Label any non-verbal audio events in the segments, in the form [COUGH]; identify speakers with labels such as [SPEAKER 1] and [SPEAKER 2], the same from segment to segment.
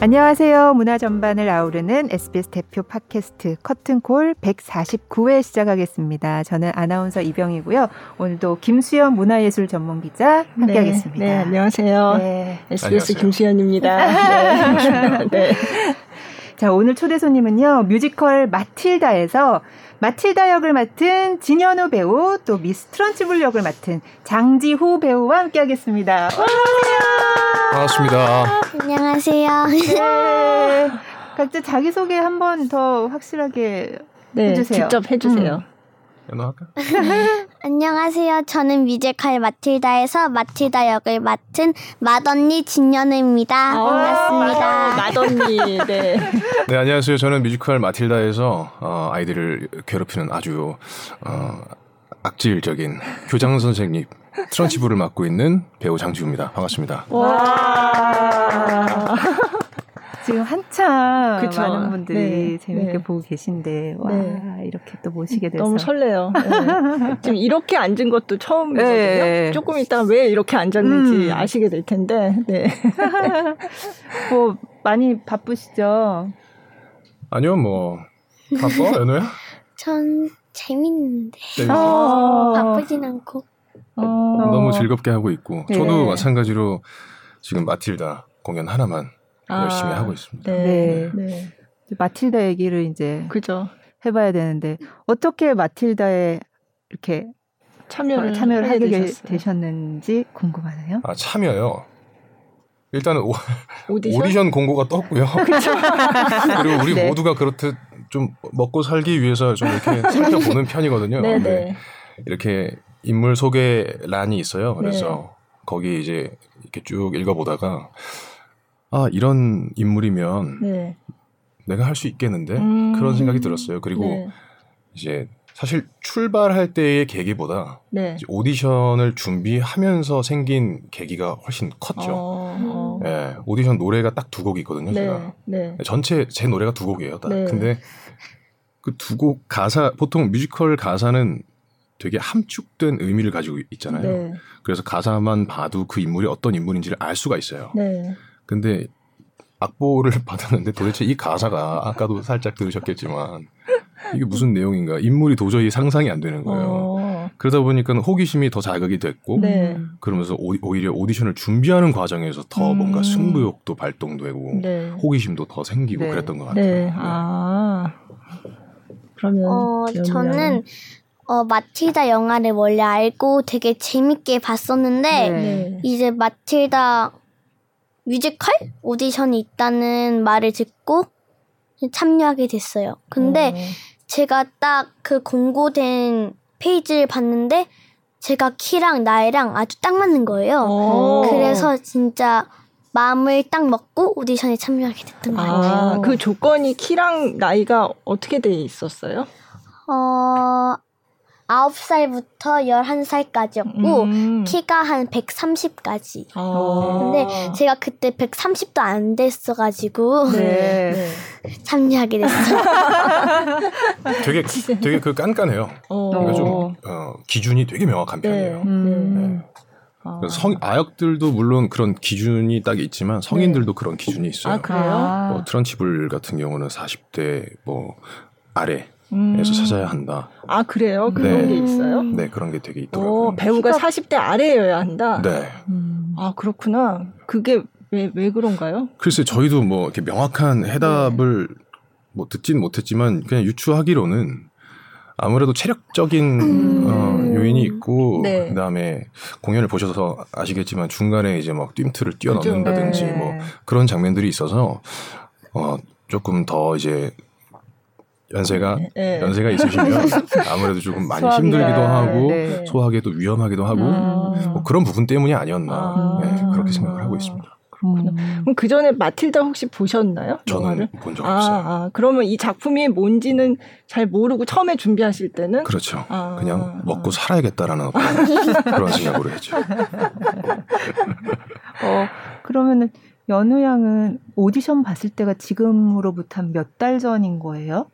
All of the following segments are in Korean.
[SPEAKER 1] 안녕하세요. 문화 전반을 아우르는 SBS 대표 팟캐스트 커튼콜 149회 시작하겠습니다. 저는 아나운서 이병희고요. 오늘도 김수현 문화예술 전문 기자 함께하겠습니다.
[SPEAKER 2] 네, 네, 안녕하세요. 네. SBS 안녕하세요. 김수현입니다. 네. [LAUGHS]
[SPEAKER 1] 네. 자, 오늘 초대 손님은요. 뮤지컬 마틸다에서 마틸다 역을 맡은 진연우 배우, 또 미스 트런치블 역을 맡은 장지후 배우와 함께하겠습니다.
[SPEAKER 3] 반갑습니다.
[SPEAKER 4] 안녕하세요. 네.
[SPEAKER 1] 각자 자기소개 한 번 더 확실하게 네, 해주세요.
[SPEAKER 2] 직접 해주세요. 음.
[SPEAKER 3] 연호할까? [LAUGHS]
[SPEAKER 4] 안녕하세요. 저는 뮤지컬 마틸다에서 마틸다 역을 맡은 맏언니 진연우입니다. 아, 반갑습니다.
[SPEAKER 2] 맏언니, 네. [LAUGHS]
[SPEAKER 3] 네, 안녕하세요. 저는 뮤지컬 마틸다에서 어, 아이들을 괴롭히는 아주 어, 악질적인 교장 선생님 트런치부를 맡고 있는 배우 장지우입니다. 반갑습니다. 와.
[SPEAKER 1] 지금 한참 그쵸. 많은 분들이 네. 재밌게 네. 보고 계신데 와 네. 이렇게 또 모시게 돼서
[SPEAKER 2] 너무 설레요. [LAUGHS] 네. 지금 이렇게 앉은 것도 처음이거든요. 네. 조금 있다 왜 이렇게 앉았는지 음. 아시게 될 텐데. 네. [LAUGHS]
[SPEAKER 1] 뭐 많이 바쁘시죠?
[SPEAKER 3] 아니요, 뭐 바빠 연우야?
[SPEAKER 4] 전 재밌는데 어. 바쁘진 않고
[SPEAKER 3] 어. 너무 즐겁게 하고 있고 저도 마찬가지로 지금 마틸다 공연 하나만 아, 열심히 하고 있습니다.
[SPEAKER 1] 네. 네. 네. 마틸다 얘기를 이제 그죠. 해봐야 되는데 어떻게 마틸다에 이렇게 참여를 참여를 하게 되셨어요. 되셨는지 궁금하네요.
[SPEAKER 3] 아 참여요. 일단은 오, 오디션? 오디션 공고가 떴고요. [LAUGHS] 그리고 우리 네. 모두가 그렇듯 좀 먹고 살기 위해서 좀 이렇게 [LAUGHS] 살펴보는 편이거든요. 네, 네. 이렇게 인물 소개란이 있어요. 그래서 네. 거기 이제 이렇게 쭉 읽어보다가 아 이런 인물이면 네. 내가 할 수 있겠는데 음. 그런 생각이 들었어요. 그리고 네. 이제 사실 출발할 때의 계기보다 네. 오디션을 준비하면서 생긴 계기가 훨씬 컸죠. 어, 어. 네, 오디션 노래가 딱 두 곡이 있거든요. 네. 제가 네. 전체 제 노래가 두 곡이에요. 딱. 네. 근데 그 두 곡 가사 보통 뮤지컬 가사는 되게 함축된 의미를 가지고 있잖아요. 네. 그래서 가사만 봐도 그 인물이 어떤 인물인지를 알 수가 있어요. 근데 악보를 [LAUGHS] 받았는데 도대체 이 가사가 아까도 살짝 들으셨겠지만 이게 무슨 내용인가 인물이 도저히 상상이 안 되는 거예요. 어. 그러다 보니까 호기심이 더 자극이 됐고 네. 그러면서 오히려 오디션을 준비하는 과정에서 더 음. 뭔가 승부욕도 발동되고 네. 호기심도 더 생기고 네. 그랬던 것 같아요. 네. 네. 아
[SPEAKER 4] 그러면 어, 저는 어, 마틸다 영화를 원래 알고 되게 재밌게 봤었는데 네. 이제 마틸다 뮤지컬 오디션이 있다는 말을 듣고 참여하게 됐어요. 근데 어. 제가 딱 그 공고된 페이지를 봤는데 제가 키랑 나이랑 아주 딱 맞는 거예요. 어. 그래서 진짜 마음을 딱 먹고 오디션에 참여하게 됐던 거예요. 아,
[SPEAKER 2] 그 조건이 키랑 나이가 어떻게 돼 있었어요?
[SPEAKER 4] 어, 9살부터 11살까지였고 음. 키가 한 130까지. 아. 근데 제가 그때 130도 안 됐어가지고 네. 네. [LAUGHS] 참여하게 됐어요. [LAUGHS]
[SPEAKER 3] 되게 되게 그 깐깐해요. 어. 그러니까 좀 어, 기준이 되게 명확한 네. 편이에요. 음. 네. 아. 성 아역들도 물론 그런 기준이 딱 있지만 성인들도 네. 그런 기준이 있어요.
[SPEAKER 2] 아, 그래요?
[SPEAKER 3] 뭐 트런치블 같은 경우는 40대 뭐 아래 에서 찾아야 한다.
[SPEAKER 2] 아 그래요? 그런 네. 게 있어요?
[SPEAKER 3] 네 그런 게 되게 있더라고요.
[SPEAKER 2] 오, 배우가 40대 아래여야 한다.
[SPEAKER 3] 네.
[SPEAKER 2] 음. 아 그렇구나. 그게 왜 왜 그런가요?
[SPEAKER 3] 글쎄 저희도 뭐 이렇게 명확한 해답을 네. 뭐 듣진 못했지만 그냥 유추하기로는 아무래도 체력적인 음. 어, 요인이 있고 네. 그다음에 공연을 보셔서 아시겠지만 중간에 이제 막 뜀트를 뛰어넘는다든지 네. 뭐 그런 장면들이 있어서 어 조금 더 이제 연세가 네. 연세가 있으시면 [LAUGHS] 아무래도 조금 많이 소화기가, 힘들기도 하고 네. 소화하기도 위험하기도 하고 음. 뭐 그런 부분 때문이 아니었나 아. 네, 그렇게 생각을 하고 있습니다.
[SPEAKER 2] 음. 그럼 그 전에 마틸다 혹시 보셨나요?
[SPEAKER 3] 저는 본 적 없어요. 아, 아,
[SPEAKER 2] 그러면 이 작품이 뭔지는 잘 모르고 처음에 준비하실 때는
[SPEAKER 3] 그렇죠. 아. 그냥 먹고 살아야겠다라는 [LAUGHS] 그런 생각으로 했죠. [LAUGHS]
[SPEAKER 1] 어, 그러면은 연우 양은 오디션 봤을 때가 지금으로부터 몇달 전인 거예요?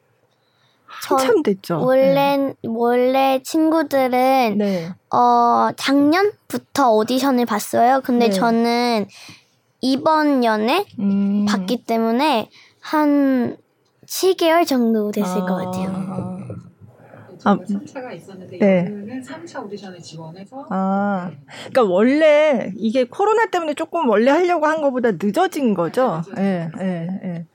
[SPEAKER 2] 한참 됐죠.
[SPEAKER 4] 원래 네. 원래 친구들은 네. 어 작년부터 오디션을 봤어요. 근데 네. 저는 이번 연에 음. 받기 때문에 한 7개월 정도 됐을 아. 것 같아요.
[SPEAKER 5] 아, 3차가 있었는데 네. 여는 3차 오디션에 지원해서 아, 그러니까
[SPEAKER 2] 원래 이게 코로나 때문에 조금 원래 하려고 한 것보다 늦어진 거죠. 예, 예, 예.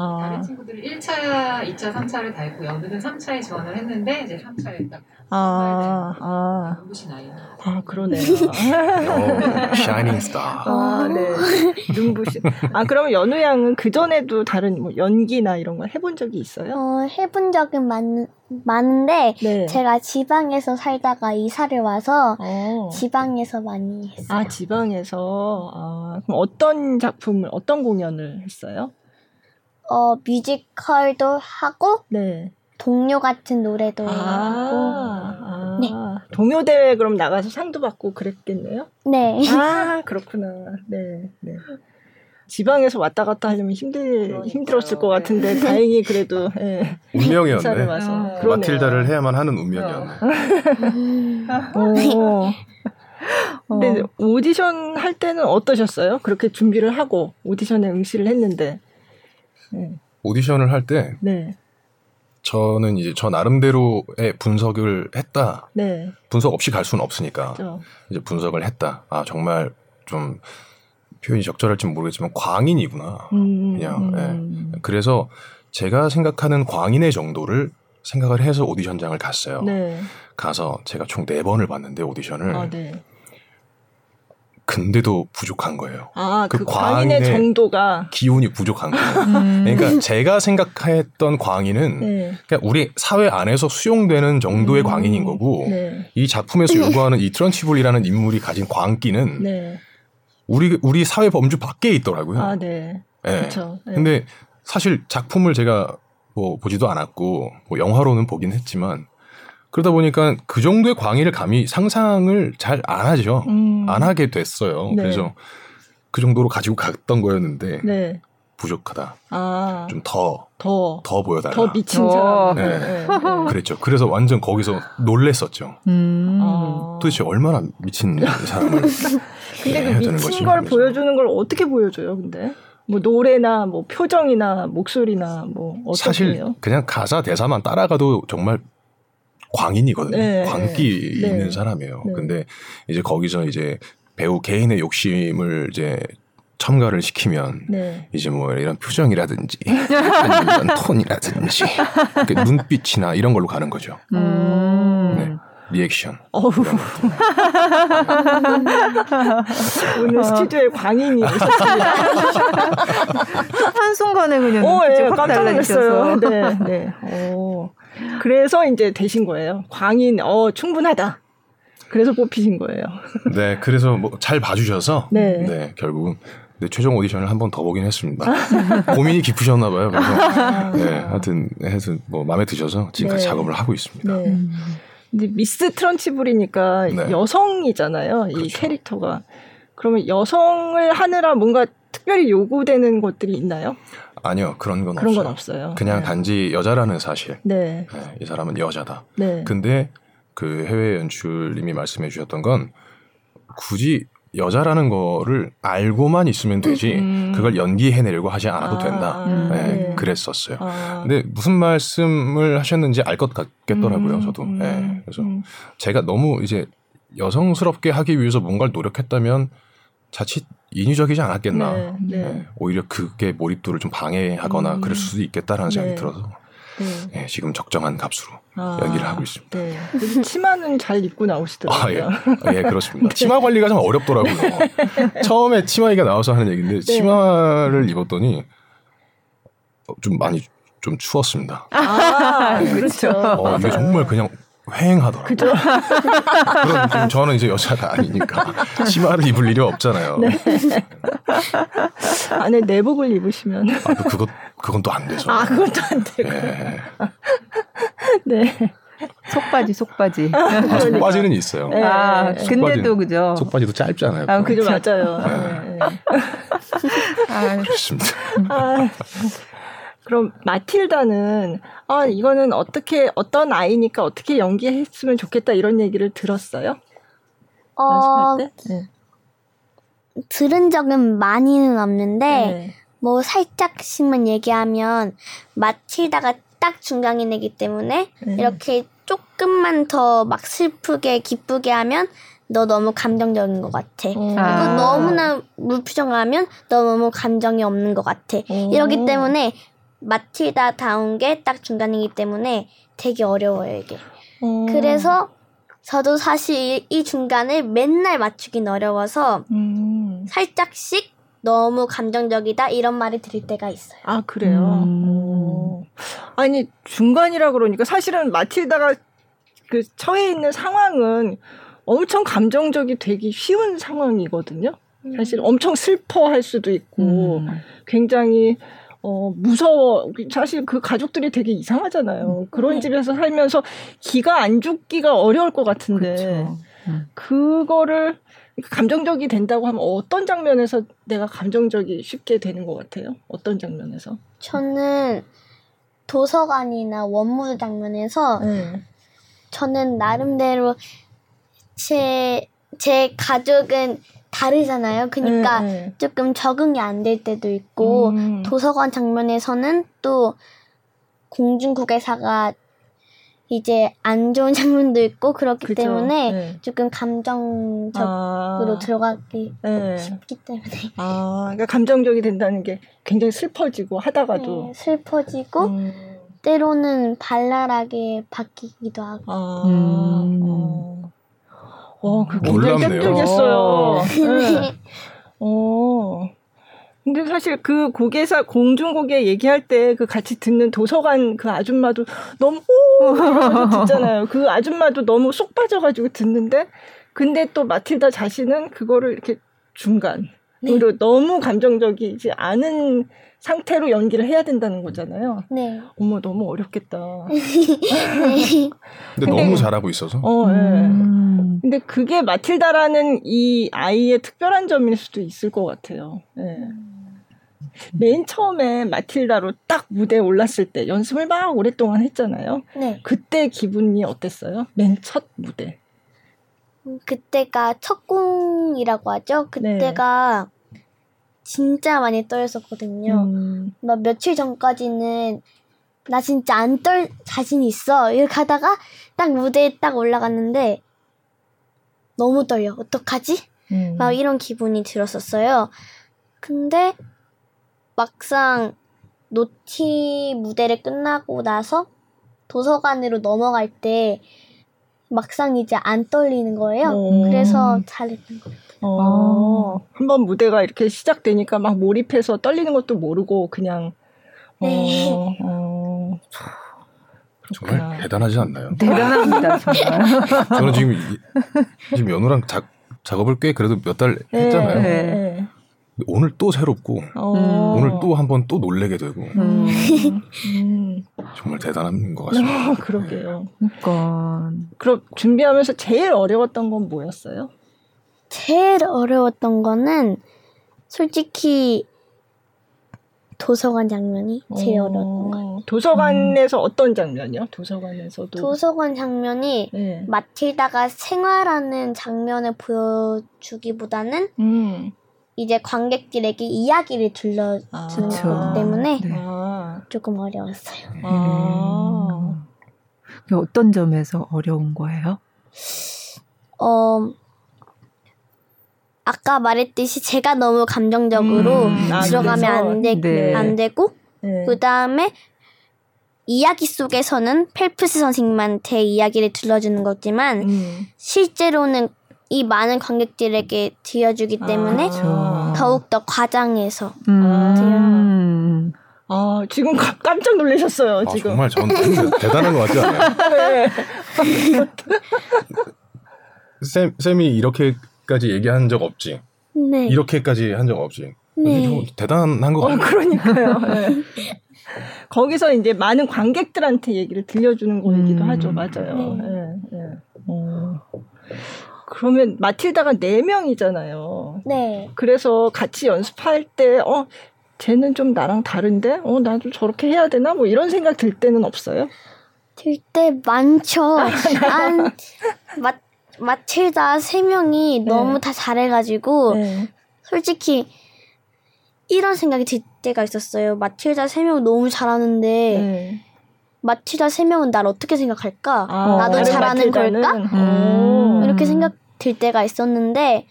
[SPEAKER 5] 아. 다른 친구들은 1차, 2차, 3차를 다 했고 연우는 3차에 지원을 했는데 이제 3차에 딱 아, 아. 눈부신 아이.
[SPEAKER 2] 아, 그러네요.
[SPEAKER 3] 샤이닝 스타.
[SPEAKER 2] 아, 네. 눈부신. 아, 그러면 연우 양은 그 전에도 다른 뭐 연기나 이런 거 해본 적이 있어요?
[SPEAKER 4] 어, 해본 적은 많, 많은데 네. 제가 지방에서 살다가 이사를 와서 어. 지방에서 많이 했어요.
[SPEAKER 2] 아, 지방에서. 아, 그럼 어떤 작품을 어떤 공연을 했어요?
[SPEAKER 4] 어, 뮤지컬도 하고 네. 동요 같은 노래도 아, 하고
[SPEAKER 2] 아, 네. 동요 대회 그럼 나가서 상도 받고 그랬겠네요.
[SPEAKER 4] 네.
[SPEAKER 2] 아 그렇구나. 네, 네. 지방에서 왔다 갔다 하려면 힘들 그러니까. 힘들었을 것 같은데 네. 다행히 그래도 예,
[SPEAKER 3] 운명이었네. 와서. 아, 마틸다를 해야만 하는 운명이었네.
[SPEAKER 2] 오. [LAUGHS] 근데 어. 오디션 할 때는 어떠셨어요? 그렇게 준비를 하고 오디션에 응시를 했는데
[SPEAKER 3] 네. 오디션을 할때 네. 저는 이제 저 나름대로의 분석을 했다. 네. 분석 없이 갈 수는 없으니까 그렇죠. 이제 분석을 했다. 아 정말 좀 표현이 적절할지 모르겠지만 광인이구나. 음, 그냥 음. 예. 그래서 제가 생각하는 광인의 정도를 생각을 해서 오디션장을 갔어요. 네. 가서 제가 총 네 번을 봤는데 오디션을 아, 네. 근데도 부족한 거예요.
[SPEAKER 2] 아, 그, 그 광인의 정도가
[SPEAKER 3] 기운이 부족한 거예요. 음. 그러니까 제가 생각했던 광인은 네. 그냥 우리 사회 안에서 수용되는 정도의 음. 광인인 거고 네. 이 작품에서 [LAUGHS] 요구하는 이 트런치블이라는 인물이 가진 광기는 네. 우리 우리 사회 범주 밖에 있더라고요.
[SPEAKER 2] 아, 네. 네. 그렇죠.
[SPEAKER 3] 네. 근데 사실 작품을 제가 뭐 보지도 않았고 뭐 영화로는 보긴 했지만 그러다 보니까 그 정도의 광의를 감히 상상을 잘 안 하죠. 음. 안 하게 됐어요. 네. 그래서 그 정도로 가지고 갔던 거였는데 네. 부족하다. 아. 좀 더, 더, 더 보여달라.
[SPEAKER 2] 더 미친 사람.
[SPEAKER 3] 네. 네. 네. [LAUGHS] 그랬죠. 그래서 완전 거기서 놀랬었죠. 음. 아. 도대체 얼마나 미친 사람을. [LAUGHS]
[SPEAKER 2] 근데 그 미친 걸 보여주는 걸 어떻게 보여줘요, 근데? 뭐 노래나 뭐 표정이나 목소리나 뭐 어떻게
[SPEAKER 3] 사실 해요? 그냥 가사 대사만 따라가도 정말 광인이거든요. 네, 광기 네. 있는 사람이에요. 네. 근데 이제 거기서 이제 배우 개인의 욕심을 이제 첨가를 시키면 네. 이제 뭐 이런 표정이라든지 아니면 이런 톤이라든지 [LAUGHS] 눈빛이나 이런 걸로 가는 거죠. 음. 네. 리액션. 어우.
[SPEAKER 2] 오늘 스튜디오에 광인이 [LAUGHS] 오셨습니다.
[SPEAKER 1] 한 순간에 그냥 오, 예, 깜짝 놀랐어요. 네, [LAUGHS] 네.
[SPEAKER 2] 오. 그래서 이제 되신 거예요. 광인, 어, 충분하다. 그래서 뽑히신 거예요. [LAUGHS]
[SPEAKER 3] 네, 그래서 뭐 잘 봐주셔서 네, 네 결국은 네, 최종 오디션을 한 번 더 보긴 했습니다. 고민이 깊으셨나 봐요. 그래서 아. 네, 하여튼 하여튼 뭐 마음에 드셔서 지금까지 네. 작업을 하고 있습니다. 네.
[SPEAKER 2] 근데 미스 트런치블이니까 네. 여성이잖아요. 이 그렇죠. 캐릭터가. 그러면 여성을 하느라 뭔가 특별히 요구되는 것들이 있나요?
[SPEAKER 3] 아니요 그런 건
[SPEAKER 2] 그런
[SPEAKER 3] 없어요.
[SPEAKER 2] 건 없어요.
[SPEAKER 3] 그냥 네. 단지 여자라는 사실. 네. 네. 이 사람은 여자다. 네. 근데 그 해외 연출님이 말씀해 주셨던 건 굳이 여자라는 거를 알고만 있으면 되지 음. 그걸 연기해내려고 하지 않아도 아, 된다. 음. 네, 네. 그랬었어요. 아. 근데 무슨 말씀을 하셨는지 알 것 같겠더라고요. 음. 저도. 네, 그래서 음. 제가 너무 이제 여성스럽게 하기 위해서 뭔가를 노력했다면 자칫 인위적이지 않았겠나. 네, 네. 네. 오히려 그게 몰입도를 좀 방해하거나 음. 그럴 수도 있겠다라는 생각이 네. 들어서 네. 지금 적정한 값으로 아, 연기를 하고 있습니다. 네.
[SPEAKER 2] 치마는 잘 입고 나오시더라고요.
[SPEAKER 3] 아, 예. 아, 예, 그렇습니다. [LAUGHS] 치마 관리가 좀 어렵더라고요. [LAUGHS] 처음에 치마 얘기가 나와서 하는 얘기인데 치마를 입었더니 좀 많이 좀 추웠습니다.
[SPEAKER 2] 아, 그렇죠.
[SPEAKER 3] 어, 이게 정말 그냥 휑하더라고요.
[SPEAKER 2] 그죠? [LAUGHS]
[SPEAKER 3] 그럼 저는 이제 여자가 아니니까 치마를 입을 일이 없잖아요. 네.
[SPEAKER 2] 안에 내복을 입으시면.
[SPEAKER 3] 아, 그것 그건 또안 되죠.
[SPEAKER 2] 아, 그것도 안 되고. 네. 네.
[SPEAKER 1] 속바지, 속바지.
[SPEAKER 3] 아, 속바지는 있어요. 네.
[SPEAKER 1] 아, 근데도 그죠.
[SPEAKER 3] 속바지도 짧잖아요.
[SPEAKER 2] 아, 그죠, 맞아요. 네. 네.
[SPEAKER 3] 아, 그렇습니다. 아,
[SPEAKER 2] 그럼 마틸다는 아 이거는 어떻게 어떤 아이니까 어떻게 연기했으면 좋겠다 이런 얘기를 들었어요? 어, 연습할 때? 네.
[SPEAKER 4] 들은 적은 많이는 없는데 네. 뭐 살짝씩만 얘기하면 마치다가 딱 중간인 애기 때문에 네. 이렇게 조금만 더 막 슬프게 기쁘게 하면 너 너무 감정적인 것 같아. 오. 그리고 아. 너무나 무표정하면 너 너무 감정이 없는 것 같아. 오. 이러기 때문에 마틸다 다운 게 딱 중간이기 때문에 되게 어려워요 이게. 오. 그래서 저도 사실 이 중간을 맨날 맞추긴 어려워서 음. 살짝씩 너무 감정적이다 이런 말을 들을 때가 있어요.
[SPEAKER 2] 아 그래요. 음. 아니 중간이라 그러니까 사실은 마틸다가 그 처해 있는 상황은 엄청 감정적이 되기 쉬운 상황이거든요. 사실 엄청 슬퍼할 수도 있고 음. 굉장히 어 무서워 사실 그 가족들이 되게 이상하잖아요. 음. 그런 네. 집에서 살면서 기가 안 죽기가 어려울 것 같은데 그렇죠. 음. 그거를 감정적이 된다고 하면 어떤 장면에서 내가 감정적이 쉽게 되는 것 같아요? 어떤 장면에서?
[SPEAKER 4] 저는 도서관이나 원무드 장면에서 네. 저는 나름대로 제, 제 가족은 다르잖아요. 그러니까 네, 조금 적응이 안 될 때도 있고 음. 도서관 장면에서는 또 공중국에사가 이제 안 좋은 장면도 있고 그렇기 그쵸, 때문에 네. 조금 감정적으로 아, 들어가기 네. 쉽기 때문에
[SPEAKER 2] 아 그러니까 감정적이 된다는 게 굉장히 슬퍼지고 하다가도
[SPEAKER 4] 네, 슬퍼지고 음. 때로는 발랄하게 바뀌기도 하고 아, 음.
[SPEAKER 2] 어. 어, 그 굉장히 깜짝이었어요. 네. 어. 근데 사실 그 고개사 공중고개 얘기할 때 그 같이 듣는 도서관 그 아줌마도 너무 오 듣잖아요. 그 아줌마도 너무 쏙 빠져가지고 듣는데 근데 또 마틸다 자신은 그거를 이렇게 중간 그리고 네. 너무 감정적이지 않은 상태로 연기를 해야 된다는 거잖아요. 네. 어머 너무 어렵겠다. [LAUGHS] 네.
[SPEAKER 3] 근데 너무 잘하고 있어서.
[SPEAKER 2] 어, 네. 음. 근데 그게 마틸다라는 이 아이의 특별한 점일 수도 있을 것 같아요. 네. 맨 처음에 마틸다로 딱 무대에 올랐을 때 연습을 막 오랫동안 했잖아요. 네. 그때 기분이 어땠어요? 맨 첫 무대.
[SPEAKER 4] 그때가 첫 공이라고 하죠. 그때가 네. 진짜 많이 떨렸었거든요. 음. 막 며칠 전까지는 나 진짜 안 떨 자신 있어 이렇게 하다가 딱 무대에 딱 올라갔는데 너무 떨려. 어떡하지? 음. 막 이런 기분이 들었었어요. 근데 막상 노티 무대를 끝나고 나서 도서관으로 넘어갈 때 막상 이제 안 떨리는 거예요. 오. 그래서 잘했던 것 같아요. 어,
[SPEAKER 2] 한번 무대가 이렇게 시작되니까 막 몰입해서 떨리는 것도 모르고 그냥
[SPEAKER 4] 네.
[SPEAKER 2] 어,
[SPEAKER 3] 어. 정말 그렇구나. 대단하지 않나요?
[SPEAKER 1] 대단합니다, 정말.
[SPEAKER 3] 저는 지금 지금 연우랑 작, 작업을 꽤 그래도 몇 달 했잖아요. 네, 네. 오늘 또 새롭고 어. 오늘 또 한 번 또 놀래게 되고 음. 음. 정말 대단한 것 같습니다.
[SPEAKER 2] 어, [LAUGHS] 그러게요. 그러니까 그럼 준비하면서 제일 어려웠던 건 뭐였어요?
[SPEAKER 4] 제일 어려웠던 거는 솔직히 도서관 장면이 제일 어, 어려웠던 거예요.
[SPEAKER 2] 도서관에서 음. 어떤 장면이요? 도서관에서도
[SPEAKER 4] 도서관 장면이 네. 마틸다가 생활하는 장면을 보여주기보다는 음. 이제 관객들에게 이야기를 들려주는 아, 것 때문에 네. 아. 조금 어려웠어요. 아.
[SPEAKER 1] 어떤 점에서 어려운 거예요?
[SPEAKER 4] 어, 아까 말했듯이 제가 너무 감정적으로 음, 아, 들어가면 안, 되, 네. 안 되고, 네. 그 다음에 이야기 속에서는 펠프스 선생님한테 이야기를 들려주는 거지만, 음. 실제로는 이 많은 관객들에게 들려주기 아, 때문에 아, 더욱더 과장해서 음.
[SPEAKER 2] 아, 지금 깜짝 놀라셨어요, 아, 지금.
[SPEAKER 3] 정말 전 대단한 것 같지 않아요? [LAUGHS] 네. 쌤, 쌤이 이렇게까지 얘기한 적 없지? 네. 이렇게까지 한 적 없지? 네. 대단한 것 어, 같아요.
[SPEAKER 2] 어, 그러니까요. [LAUGHS] 네. 거기서 이제 많은 관객들한테 얘기를 들려주는 거이기도 음. 하죠. 맞아요. 네. 네. 네. 어. 그러면 마틸다가 네 명이잖아요. 네. 그래서 같이 연습할 때, 어, 쟤는 좀 나랑 다른데, 어, 나도 저렇게 해야 되나? 뭐 이런 생각 들 때는 없어요?
[SPEAKER 4] 들 때 많죠. [LAUGHS] 안, 마, 마틸다 세 명이 네. 너무 다 잘해가지고, 네. 솔직히 이런 생각이 들 때가 있었어요. 마틸다 세명 너무 잘하는데 네. 마틸다 세 명은 날 어떻게 생각할까? 아, 나도 잘하는 걸까? 음. 이렇게 생각 들 때가 있었는데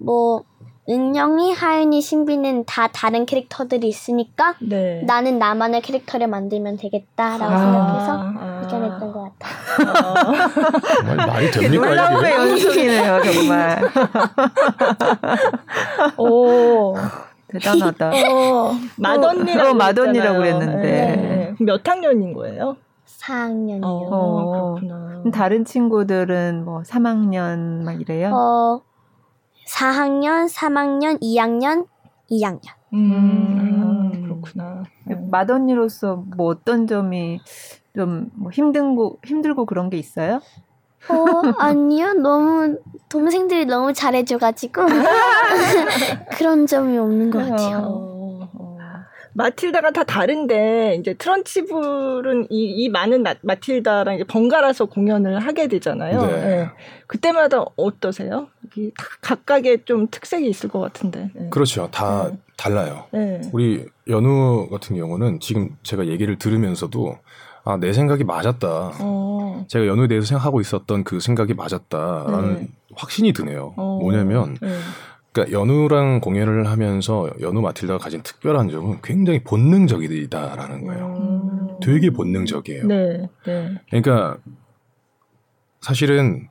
[SPEAKER 4] 뭐 은영이, 하윤이, 신비는 다 다른 캐릭터들이 있으니까 네. 나는 나만의 캐릭터를 만들면 되겠다라고 아, 생각해서 아. 이겨냈던 것 같아요.
[SPEAKER 3] 정말 말이 됩니까?
[SPEAKER 1] 놀라움의 연속이네요, 정말. [LAUGHS] 오. 대단하다. 어,
[SPEAKER 2] 맏언니라고 어,
[SPEAKER 1] 맏언니라고 그랬는데. 네,
[SPEAKER 2] 네. 몇 학년인 거예요?
[SPEAKER 4] 4학년이요. 어,
[SPEAKER 1] 그렇구나. 다른 친구들은 뭐 3학년 막 이래요?
[SPEAKER 4] 어, 4학년, 3학년, 2학년, 2학년. 음,
[SPEAKER 2] 음. 그렇구나.
[SPEAKER 1] 맏언니로서 뭐 어떤 점이 좀 뭐 힘든고 힘들고 그런 게 있어요?
[SPEAKER 4] 어, 아니요. 너무 동생들이 너무 잘해줘가지고 [LAUGHS] 그런 점이 없는 것 같아요. 어, 어.
[SPEAKER 2] 마틸다가 다 다른데 이제 트런치블은 이, 이 많은 마, 마틸다랑 이제 번갈아서 공연을 하게 되잖아요. 네. 네. 그때마다 어떠세요? 각각의 좀 특색이 있을 것 같은데.
[SPEAKER 3] 네. 그렇죠. 다 네. 달라요. 네. 우리 연우 같은 경우는 지금 제가 얘기를 들으면서도 아, 내 생각이 맞았다. 어. 제가 연우에 대해서 생각하고 있었던 그 생각이 맞았다라는 네. 확신이 드네요. 어. 뭐냐면, 네. 그러니까 연우랑 공연을 하면서 연우 마틸다가 가진 특별한 점은 굉장히 본능적이다라는 거예요. 음. 되게 본능적이에요. 네. 네. 그러니까 사실은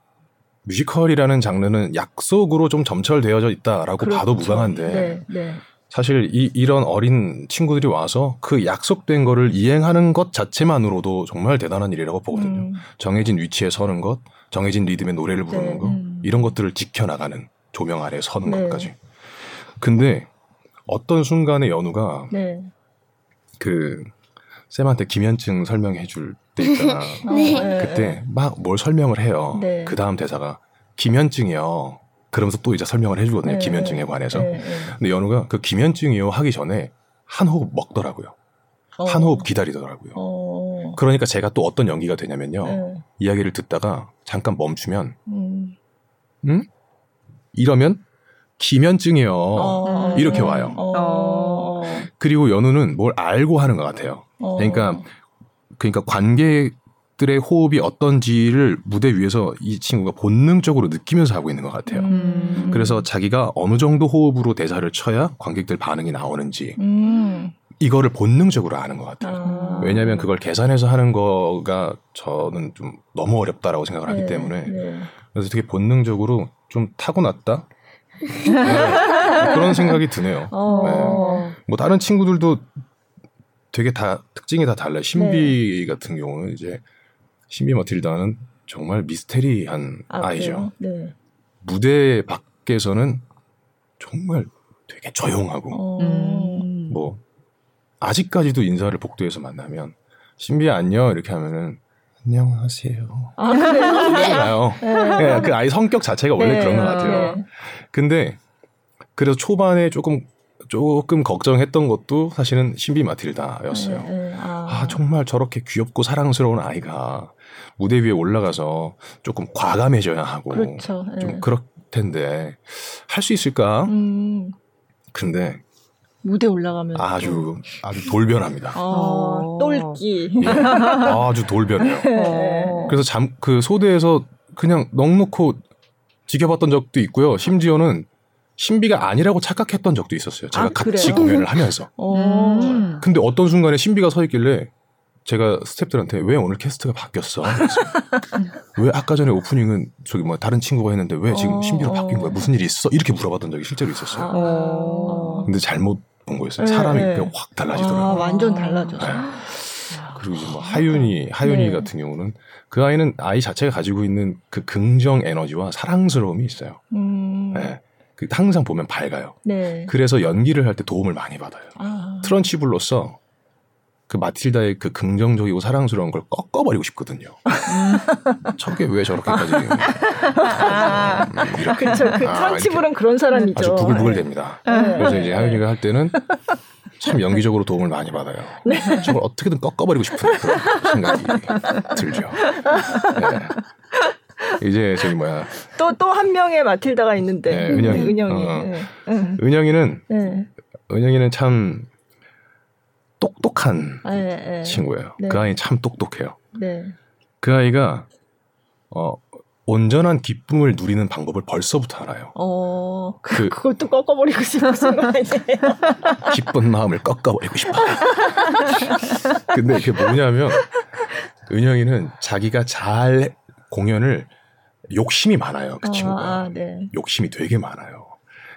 [SPEAKER 3] 뮤지컬이라는 장르는 약속으로 좀 점철되어져 있다라고 그렇죠. 봐도 무방한데 네, 네. 사실 이, 이런 어린 친구들이 와서 그 약속된 거를 이행하는 것 자체만으로도 정말 대단한 일이라고 보거든요. 음. 정해진 위치에 서는 것, 정해진 리듬의 노래를 부르는 네. 것, 음. 이런 것들을 지켜나가는 조명 아래 서는 네. 것까지. 근데 어떤 순간에 연우가 네. 그 쌤한테 기면증 설명해 줄 때 있잖아. [LAUGHS] 네. 그때 막 뭘 설명을 해요. 네. 그 다음 대사가 기면증이요. 그러면서 또 이제 설명을 해주거든요. 네. 기면증에 관해서. 네. 네. 근데 연우가 그 기면증이요 하기 전에 한 호흡 먹더라고요. 어. 한 호흡 기다리더라고요. 어. 그러니까 제가 또 어떤 연기가 되냐면요. 네. 이야기를 듣다가 잠깐 멈추면, 음. 응? 이러면 기면증이요. 어. 이렇게 와요. 어. 그리고 연우는 뭘 알고 하는 것 같아요. 어. 그러니까 그러니까 관계 들의 호흡이 어떤지를 무대 위에서 이 친구가 본능적으로 느끼면서 하고 있는 것 같아요. 음. 그래서 자기가 어느 정도 호흡으로 대사를 쳐야 관객들 반응이 나오는지 음. 이거를 본능적으로 아는 것 같아요. 아. 왜냐하면 그걸 계산해서 하는 거가 저는 좀 너무 어렵다라고 생각을 하기 네. 때문에 네. 그래서 되게 본능적으로 좀 타고났다. 네. 그런 생각이 드네요. 어. 네. 뭐 다른 친구들도 되게 다 특징이 다 달라요. 신비 네. 같은 경우는 이제 신비 마틸다는 정말 미스테리한 아, 이죠 네. 무대 밖에서는 정말 되게 조용하고 어. 음. 뭐 아직까지도 인사를 복도에서 만나면 신비 안녕 이렇게 하면은 안녕하세요. 아, 그래요? [LAUGHS] 네. 네. 그 아이 성격 자체가 원래 네. 그런 것 같아요. 네. 근데 그래서 초반에 조금 조금 걱정했던 것도 사실은 신비 마틸다였어요. 네, 네. 아. 아. 정말 저렇게 귀엽고 사랑스러운 아이가 무대 위에 올라가서 조금 과감해져야 하고 그렇죠. 네. 좀 그럴 텐데 할 수 있을까? 음. 근데
[SPEAKER 2] 무대 올라가면
[SPEAKER 3] 아주 아주 돌변합니다.
[SPEAKER 2] 어, 똘끼.
[SPEAKER 3] 예, 아주 돌변해요. 네. 그래서 잠 그 소대에서 그냥 넉놓고 지켜봤던 적도 있고요. 심지어는 신비가 아니라고 착각했던 적도 있었어요. 제가 아, 같이 공연을 하면서. 음. 근데 어떤 순간에 신비가 서 있길래 제가 스탭들한테 왜 오늘 캐스트가 바뀌었어? 왜 아까 전에 오프닝은 저기 뭐 다른 친구가 했는데 왜 지금 신비로 바뀐 거야? 무슨 일이 있어? 이렇게 물어봤던 적이 실제로 있었어요. 어. 근데 잘못 본 거였어요. 네, 사람이 네. 확 달라지더라고요. 아,
[SPEAKER 2] 완전 달라졌어. 네.
[SPEAKER 3] 그리고 이제 뭐 하윤이 하윤이 네. 같은 경우는 그 아이는 아이 자체가 가지고 있는 그 긍정 에너지와 사랑스러움이 있어요. 음. 네. 그 항상 보면 밝아요. 네. 그래서 연기를 할 때 도움을 많이 받아요. 아. 트런치블로서 그 마틸다의 그 긍정적이고 사랑스러운 걸 꺾어버리고 싶거든요. 음. 저게 왜 저렇게까지. [LAUGHS]
[SPEAKER 2] 아, 음, 이렇게. 그쵸. 그 아, 트런치블은 그런 사람이죠.
[SPEAKER 3] 아주 부글부글 됩니다. 네. 그래서 이제 하윤이가 할 때는 참 연기적으로 도움을 많이 받아요. 네. 저걸 어떻게든 꺾어버리고 싶은 그런 생각이 [LAUGHS] 들죠. 네. 이제 저기 뭐야
[SPEAKER 2] 또 또 한 명의 마틸다가 있는데 네, 은영이 은영이 어. 네.
[SPEAKER 3] 은영이는 네. 은영이는 참 똑똑한 네, 친구예요. 네. 그 아이 참 똑똑해요. 네. 그 아이가 어 온전한 기쁨을 누리는 방법을 벌써부터 알아요. 어,
[SPEAKER 2] 그, 그것도 꺾어버리고 싶으신 거 아니에요? [LAUGHS]
[SPEAKER 3] 기쁜 마음을 꺾어버리고 싶어. [LAUGHS] 근데 그게 뭐냐면, 은영이는 자기가 잘 공연을 욕심이 많아요. 그 아, 친구가. 아, 네. 욕심이 되게 많아요.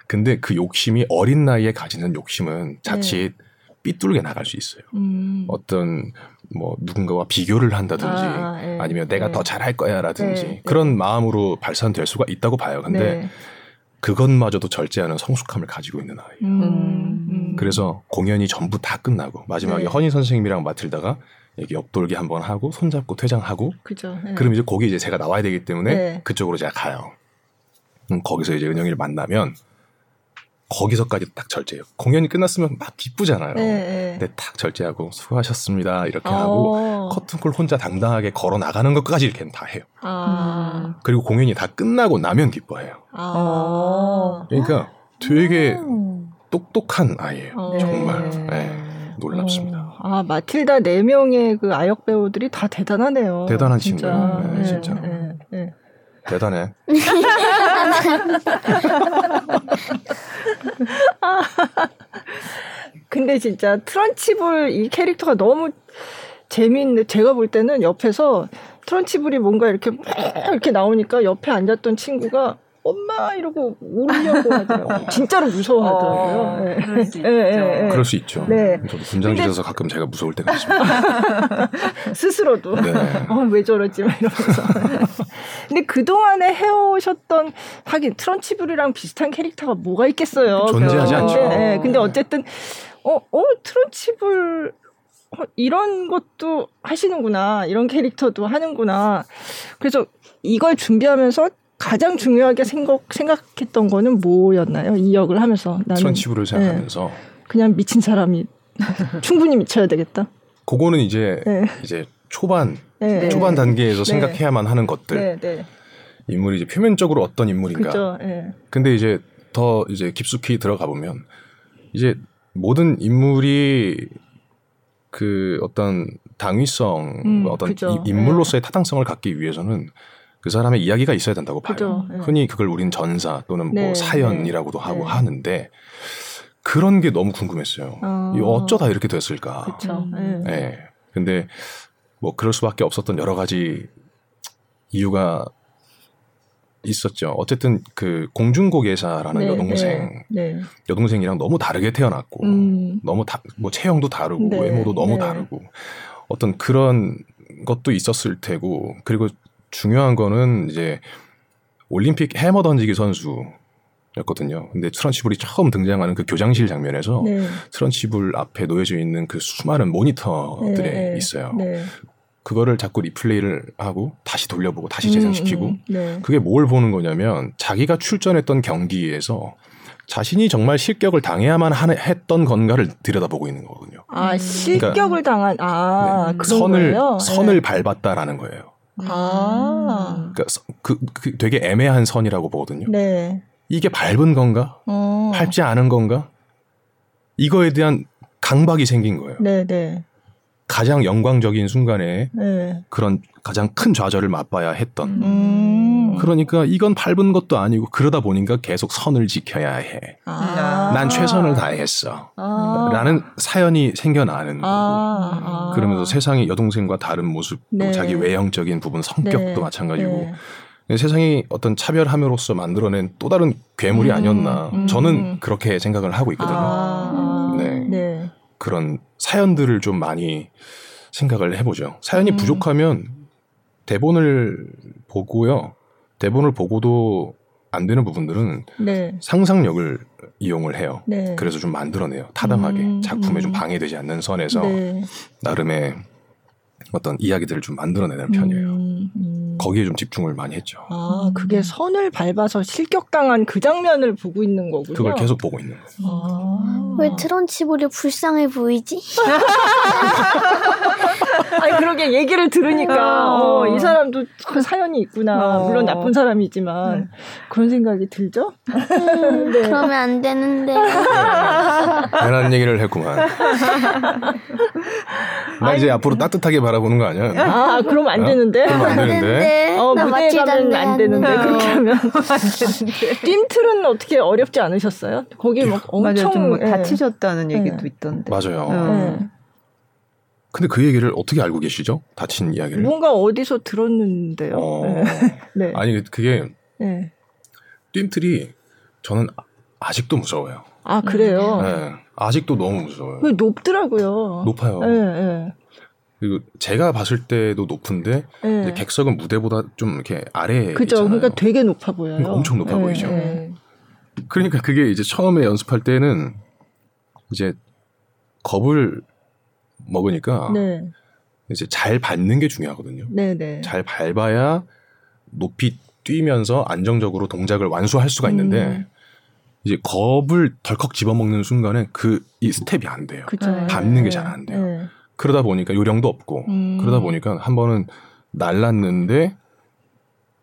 [SPEAKER 3] 근데 그 욕심이 어린 나이에 가지는 욕심은 자칫 네. 삐뚤게 나갈 수 있어요. 음. 어떤 뭐 누군가와 비교를 한다든지 아, 예. 아니면 내가 네. 더 잘할 거야라든지 네. 그런 마음으로 발산될 수가 있다고 봐요. 근데 네. 그것마저도 절제하는 성숙함을 가지고 있는 아이예요. 음, 음. 그래서 공연이 전부 다 끝나고 마지막에 네. 허니 선생님이랑 맡들다가 여기 옆돌기 한번 하고 손잡고 퇴장하고 그죠. 네. 그럼 이제 거기 이제 제가 나와야 되기 때문에 네. 그쪽으로 제가 가요. 음, 거기서 이제 은영이를 만나면 거기서까지 딱 절제해요. 공연이 끝났으면 막 기쁘잖아요. 네, 네. 근데 딱 절제하고 수고하셨습니다 이렇게 어. 하고 커튼콜 혼자 당당하게 걸어 나가는 것까지 이렇게 다 해요. 아. 그리고 공연이 다 끝나고 나면 기뻐해요. 아. 그러니까 되게 음. 똑똑한 아이예요. 어. 정말 네. 놀랍습니다.
[SPEAKER 2] 어. 아 마틸다 네 명의 그 아역 배우들이 다 대단하네요.
[SPEAKER 3] 대단한 친구예요. 네, 네, 진짜. 네, 네. 대단해. [LAUGHS]
[SPEAKER 2] 근데 진짜 트런치블 이 캐릭터가 너무 재미있는데 제가 볼 때는 옆에서 트런치블이 뭔가 이렇게 이렇게 나오니까 옆에 앉았던 친구가 엄마 이러고 울려고 하더라고요. [LAUGHS] 진짜로 무서워하더라고요. 어, 네.
[SPEAKER 3] 그럴 수 있죠. 네, 네, 그럴 수 있죠. 네. 저도 분장실에서 가끔 제가 무서울 때가 있습니다. [LAUGHS]
[SPEAKER 2] 스스로도 네. [LAUGHS] 어, 왜 저러지 막 이러면서. 근데 그 동안에 해오셨던 하긴 트런치블이랑 비슷한 캐릭터가 뭐가 있겠어요.
[SPEAKER 3] 존재하지 않죠.
[SPEAKER 2] 네, 근데 어쨌든 어, 어 트런치블 어, 이런 것도 하시는구나. 이런 캐릭터도 하는구나. 그래서 이걸 준비하면서 가장 중요하게 생각, 생각했던 거는 뭐였나요? 이 역을 하면서
[SPEAKER 3] 나는 트런치브를 생각하면서 네,
[SPEAKER 2] 그냥 미친 사람이 [LAUGHS] 충분히 미쳐야 되겠다.
[SPEAKER 3] 그거는 이제 네. 이제 초반 네. 초반 단계에서 네. 생각해야만 하는 것들. 네, 인물이 이제 표면적으로 어떤 인물인가. 그쵸, 근데 이제 더 이제 깊숙이 들어가 보면 이제 모든 인물이 그 어떤 당위성, 음, 어떤 그죠. 인물로서의 타당성을 갖기 위해서는 그 사람의 이야기가 있어야 된다고 봐요. 네. 흔히 그걸 우리는 전사 또는 뭐 네, 뭐 사연이라고도 네. 하고 하는데 그런 게 너무 궁금했어요. 어. 이 어쩌다 이렇게 됐을까? 음. 네. 근데 뭐 그럴 수밖에 없었던 여러 가지 이유가 있었죠. 어쨌든 그 공중고개사라는 네, 여동생, 네, 네. 여동생이랑 너무 다르게 태어났고, 음. 너무 다, 뭐 체형도 다르고, 네, 외모도 너무 네. 다르고, 어떤 그런 것도 있었을 테고, 그리고 중요한 거는 이제 올림픽 해머 던지기 선수 였거든요. 근데 트런치블이 처음 등장하는 그 교장실 장면에서 네. 트런치블 앞에 놓여져 있는 그 수많은 모니터들에 네. 있어요. 네. 그거를 자꾸 리플레이를 하고 다시 돌려보고 다시 재생시키고 음, 음. 네. 그게 뭘 보는 거냐면 자기가 출전했던 경기에서 자신이 정말 실격을 당해야만 했던 건가를 들여다보고 있는 거거든요.
[SPEAKER 2] 아 그러니까 실격을 그러니까, 당한 아 네.
[SPEAKER 3] 선을
[SPEAKER 2] 거예요?
[SPEAKER 3] 선을 네. 밟았다라는 거예요. 아. 그러니까 그, 그 되게 애매한 선이라고 보거든요. 네. 이게 밟은 건가? 어. 밟지 않은 건가? 이거에 대한 강박이 생긴 거예요. 네, 네. 가장 영광적인 순간에 네. 그런 가장 큰 좌절을 맛봐야 했던. 음. 그러니까 이건 밟은 것도 아니고 그러다 보니까 계속 선을 지켜야 해. 아. 난 최선을 다했어. 아. 라는 사연이 생겨나는 아. 거고. 아. 그러면서 세상의 여동생과 다른 모습, 네. 자기 외형적인 부분, 성격도 네. 마찬가지고. 네. 세상이 어떤 차별함으로써 만들어낸 또 다른 괴물이 음. 아니었나. 음. 저는 그렇게 생각을 하고 있거든요. 아. 네. 네. 그런 사연들을 좀 많이 생각을 해보죠. 사연이 음. 부족하면 대본을 보고요. 대본을 보고도 안 되는 부분들은 네. 상상력을 이용을 해요. 네. 그래서 좀 만들어내요. 타당하게 음, 작품에 음. 좀 방해되지 않는 선에서 네. 나름의 어떤 이야기들을 좀 만들어내는 편이에요. 음, 음. 거기에 좀 집중을 많이 했죠.
[SPEAKER 2] 아, 그게 선을 밟아서 실격당한 그 장면을 보고 있는 거군요.
[SPEAKER 3] 그걸 계속 보고 있는 거예요. 아.
[SPEAKER 4] 왜 트런치볼이 불쌍해 보이지? [LAUGHS]
[SPEAKER 2] 아니 그러게 얘기를 들으니까 어, 어, 이 사람도 그 사연이 있구나. 어. 물론 나쁜 사람이지만 네. 그런 생각이 들죠.
[SPEAKER 4] 음, 네. 그러면 안 되는데.
[SPEAKER 3] 대단한 얘기를 했구만. 나 이제 앞으로 따뜻하게 바라보는 거 아니야?
[SPEAKER 2] 아 그럼 안 어? 되는데.
[SPEAKER 3] 그럼 안 되는데.
[SPEAKER 2] 어 무대에 가면 안 되는데 그렇게 하면 [LAUGHS] 안 되는데. 띵틀은 어떻게 어렵지 않으셨어요? 거기 막 엄청
[SPEAKER 1] 맞아요. 예. 다치셨다는 얘기도 있던데.
[SPEAKER 3] 맞아요. 네. 근데 그 얘기를 어떻게 알고 계시죠? 다친 이야기를.
[SPEAKER 2] 뭔가 어디서 들었는데요. 어... 네. [LAUGHS]
[SPEAKER 3] 네. 아니 그게 네. 띵틀이 저는 아직도 무서워요.
[SPEAKER 2] 아 그래요?
[SPEAKER 3] 네. 아직도 너무 무서워요.
[SPEAKER 2] 높더라고요.
[SPEAKER 3] 높아요. 네, 네. 그리고 제가 봤을 때도 높은데 네. 객석은 무대보다 좀 이렇게 아래
[SPEAKER 2] 그죠.
[SPEAKER 3] 있잖아요.
[SPEAKER 2] 그러니까 되게 높아 보여요. 그러니까
[SPEAKER 3] 엄청 높아 네, 보이죠. 네. 그러니까 그게 이제 처음에 연습할 때는 이제 겁을 먹으니까 네. 이제 잘 밟는 게 중요하거든요. 네네. 네. 잘 밟아야 높이 뛰면서 안정적으로 동작을 완수할 수가 있는데 음. 이제 겁을 덜컥 집어먹는 순간에 그 이 스텝이 안 돼요. 그쵸. 밟는 게 잘 안 돼요. 네. 그러다 보니까 요령도 없고 음. 그러다 보니까 한 번은 날랐는데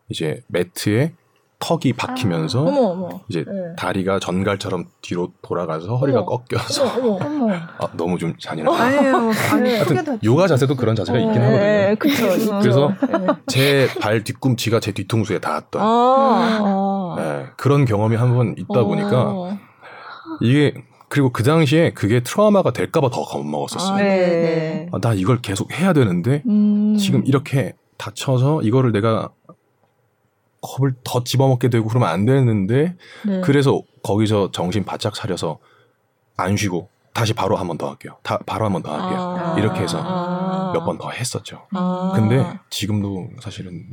[SPEAKER 3] 이제 매트에 턱이 박히면서 아, 어머, 어머. 이제 네. 다리가 전갈처럼 뒤로 돌아가서 허리가 어머. 꺾여서 어머, 아, 너무 좀 잔인하다.
[SPEAKER 1] 아니에요. [LAUGHS] 아니,
[SPEAKER 3] 하여튼 요가 자세도 그런 자세가 있긴 네, 하거든요. 네, 그렇죠. 그래서 네. 제발 뒤꿈치가 제 뒤통수에 닿았던 아, 네, 그런 경험이 한 번 있다 보니까 어. 이게 그리고 그 당시에 그게 트라우마가 될까봐 더 겁먹었었어요. 아, 네, 아, 나 이걸 계속 해야 되는데 음. 지금 이렇게 다쳐서 이거를 내가 컵을 더 집어먹게 되고 그러면 안 되는데 네. 그래서 거기서 정신 바짝 차려서 안 쉬고 다시 바로 한 번 더 할게요. 다, 바로 한 번 더 할게요. 아~ 이렇게 해서 아~ 몇번 더 했었죠. 아~ 근데 지금도 사실은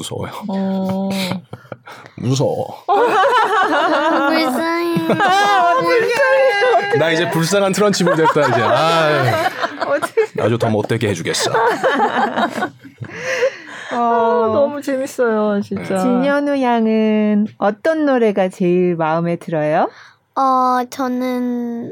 [SPEAKER 3] 무서워요. 어~ [LAUGHS] 무서워.
[SPEAKER 4] 불쌍해. 불쌍해.
[SPEAKER 3] 나 이제 불쌍한 트런치볼 됐다 이제. 아, 아주 더 못되게 해주겠어. [LAUGHS]
[SPEAKER 2] 어, 아, 너무 재밌어요, 진짜.
[SPEAKER 1] 진현우 양은 어떤 노래가 제일 마음에 들어요?
[SPEAKER 4] 어, 저는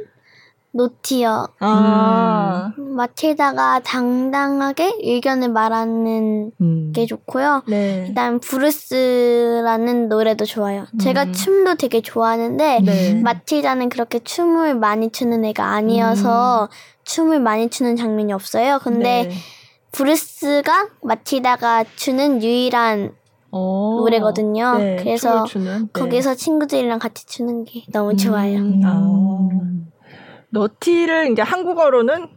[SPEAKER 4] 노티요. 아. 음. 마틸다가 당당하게 의견을 말하는 음. 게 좋고요. 네. 일단 브루스라는 노래도 좋아요. 음. 제가 춤도 되게 좋아하는데 네. 마틸다는 그렇게 춤을 많이 추는 애가 아니어서 음. 춤을 많이 추는 장면이 없어요. 근데 네. 브루스가 마티다가 추는 유일한 오, 노래거든요. 네, 그래서 네. 거기서 친구들이랑 같이 추는 게 너무 좋아요.
[SPEAKER 2] 너티를 이제 한국어로는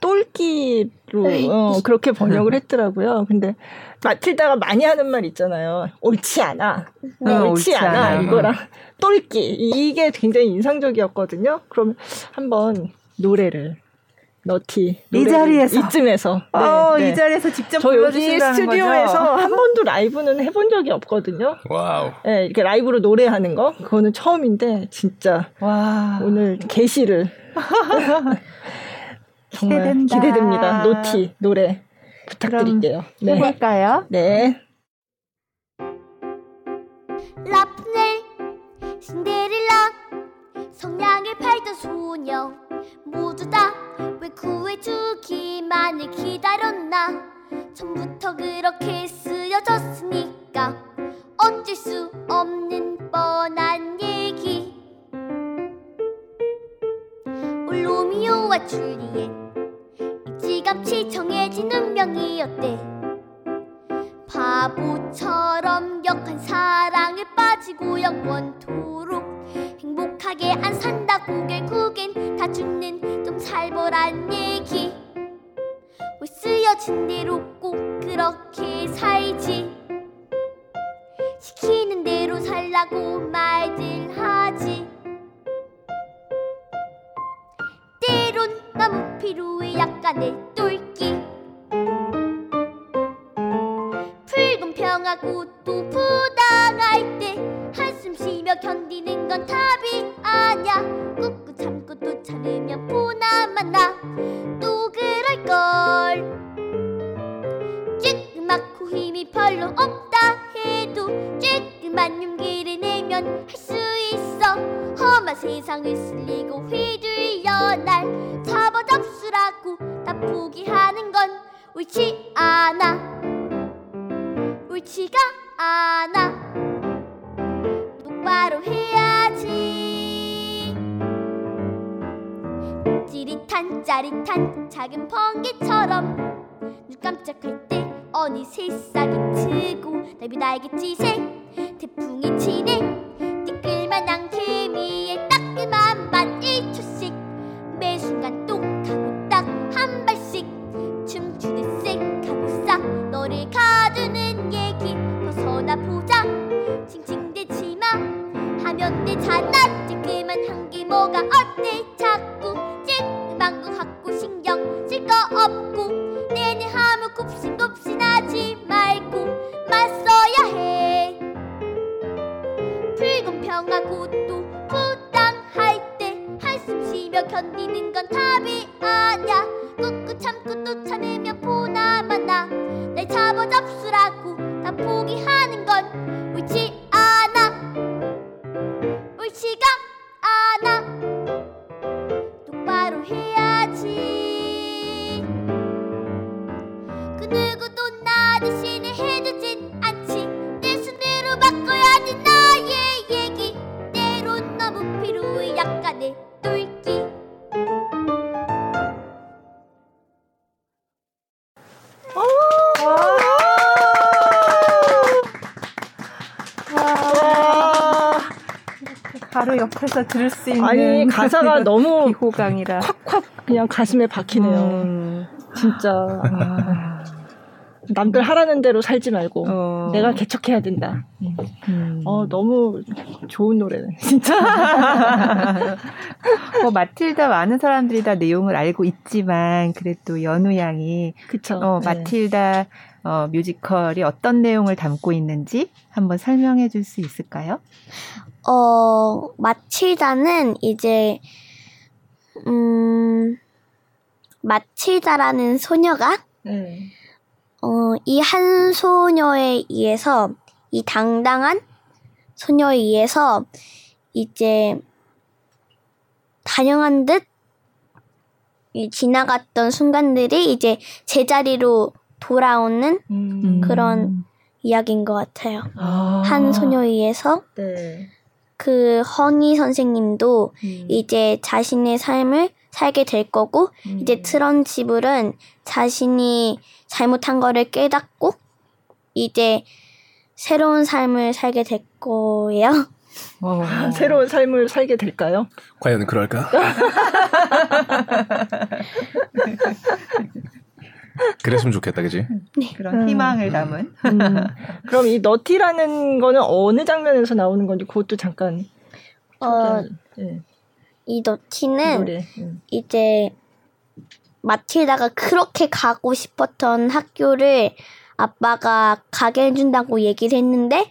[SPEAKER 2] 똘끼로 네. 어, 그렇게 번역을 했더라고요. 근데 마틸다가 많이 하는 말 있잖아요. 옳지 않아. 네, 어, 옳지, 옳지 않아. 않아. 이거랑 똘끼 이게 굉장히 인상적이었거든요. 그럼 한번 노래를 Naughty
[SPEAKER 1] 이 자리에서
[SPEAKER 2] 이쯤에서
[SPEAKER 1] 어, 네, 네. 이 자리에서 직접 저 여기
[SPEAKER 2] 스튜디오에서 한 번도 라이브는 해본 적이 없거든요.
[SPEAKER 3] Wow.
[SPEAKER 2] 네, 이렇게 라이브로 노래하는 거 그거는 처음인데 진짜 와 오늘 게시를 [LAUGHS] 정말 기대된다. 기대됩니다. Naughty 노래 부탁드릴게요.
[SPEAKER 1] 네. 해볼까요?
[SPEAKER 2] 네.
[SPEAKER 4] 라푼젤, 신데렐라, 성냥을 팔던 소녀 모두 다 왜 구해주기만을 기다렸나? 처음부터 그렇게 쓰여졌으니까 어쩔 수 없는 뻔한 얘기. 올 로미오와 줄리엣 일찌감치 정해진 운명이었대 바보처럼 격한 사랑에 빠지고 영원 살벌한 얘기. 왜 쓰여진 대로 꼭 그렇게 살지. 시키는 대로 살라고 말들 하지. 때론 너무 필요해 약간의 똘끼 붉은 평하고 또 부당할 때 한숨 쉬며 견디는 건 답이 아냐 꾹꾹 참고 또 참으면 보나 만 나 또 그럴걸. 쬐끄맣고 힘이 파 별로 없다 해도 쬐끔만 용기를 내면 할 수 있어. 험한 세상을 쓸리고 휘둘려 날 잡아잡수라고 다 포기하는 건 옳지 않아. 옳지가 않아. 똑바로 해야지 찌릿한 짜릿한 작은 번개처럼. 눈 깜짝할 때 어느 새 싹이 트고 날비 날개짓에 태풍이 치네. 띠끌만한 개미의 따끔한 밭 1초씩. 매 순간 똑하고 딱 한 발씩. 춤추듯 색하고 싹 너를 가두는 얘기. 벗어나 보자. 칭칭대지 마. 하면 되잖아. 찔끔한 게 뭐가 어때? 자꾸 거 갖고 신경 쓸 거 없고 내내 하면 굽신굽신 하지 말고 맞서야 해. 불공평하고 또 부당할 때 한숨 쉬며 견디는 건 답이 아냐. 꾹꾹 참고 또 참으면 보나마 나 날 잡아 잡수라고 다 포기하는 건 옳지 않아. 옳지가 않아 해야지. 그 누구도 나 대신에 해주진 않지. 내 순대로 바꿔야 지 나의 얘기. 때론 너무 필요해 약간의
[SPEAKER 1] 바로 옆에서 들을 수 있는
[SPEAKER 2] 아니 가사가 [LAUGHS] 너무
[SPEAKER 1] 비호강이라
[SPEAKER 2] 콱콱 그냥 가슴에 박히네요. 음. 진짜 아. 남들 하라는 대로 살지 말고 어. 내가 개척해야 된다. 음. 어 너무 좋은 노래네 진짜. [LAUGHS]
[SPEAKER 1] 뭐 마틸다 많은 사람들이 다 내용을 알고 있지만 그래도 연우 양이
[SPEAKER 2] 그쵸.
[SPEAKER 1] 어, 네. 마틸다 어, 뮤지컬이 어떤 내용을 담고 있는지 한번 설명해 줄 수 있을까요?
[SPEAKER 4] 어, 마틸다는 이제, 음, 마틸다라는 소녀가, 네. 어, 이 한 소녀에 의해서, 이 당당한 소녀에 의해서, 이제, 단영한 듯, 지나갔던 순간들이 이제 제자리로 돌아오는 음. 그런 이야기인 것 같아요. 아. 한 소녀에 의해서 네. 그 허니 선생님도 음. 이제 자신의 삶을 살게 될 거고 음. 이제 트런 지불은 자신이 잘못한 거를 깨닫고 이제 새로운 삶을 살게 될 거예요.
[SPEAKER 2] 어. 새로운 삶을 살게 될까요?
[SPEAKER 3] 과연 그럴까? [LAUGHS] 그랬으면 좋겠다, 그지?
[SPEAKER 1] 네. 그런 음. 희망을 담은.
[SPEAKER 2] 음. [LAUGHS] 그럼 이 너티라는 거는 어느 장면에서 나오는 건지 그것도 잠깐. 어,
[SPEAKER 4] 네. 이 너티는 음. 이제 마틸다가 그렇게 가고 싶었던 학교를 아빠가 가게 해준다고 얘기를 했는데,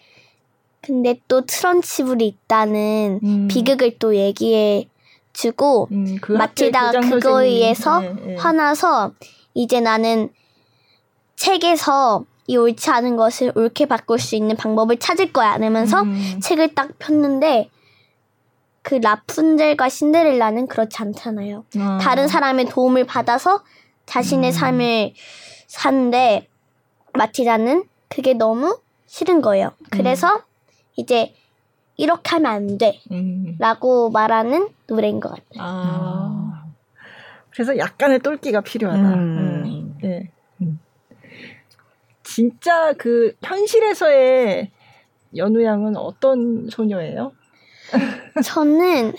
[SPEAKER 4] 근데 또 트런치블이 있다는 음. 비극을 또 얘기해 주고, 음, 그 마틸다가 그거에 의해서 네, 네. 화나서 이제 나는 책에서 이 옳지 않은 것을 옳게 바꿀 수 있는 방법을 찾을 거야. 이러면서 음. 책을 딱 폈는데 그 라푼젤과 신데렐라는 그렇지 않잖아요. 아. 다른 사람의 도움을 받아서 자신의 음. 삶을 사는데 마티다는 그게 너무 싫은 거예요. 그래서 음. 이제 이렇게 하면 안 돼. 음. 라고 말하는 노래인 것 같아요. 아.
[SPEAKER 2] 그래서 약간의 똘끼가 필요하다. 음. 음. 네. 음. 진짜 그 현실에서의 연우 양은 어떤 소녀예요? [LAUGHS]
[SPEAKER 4] 저는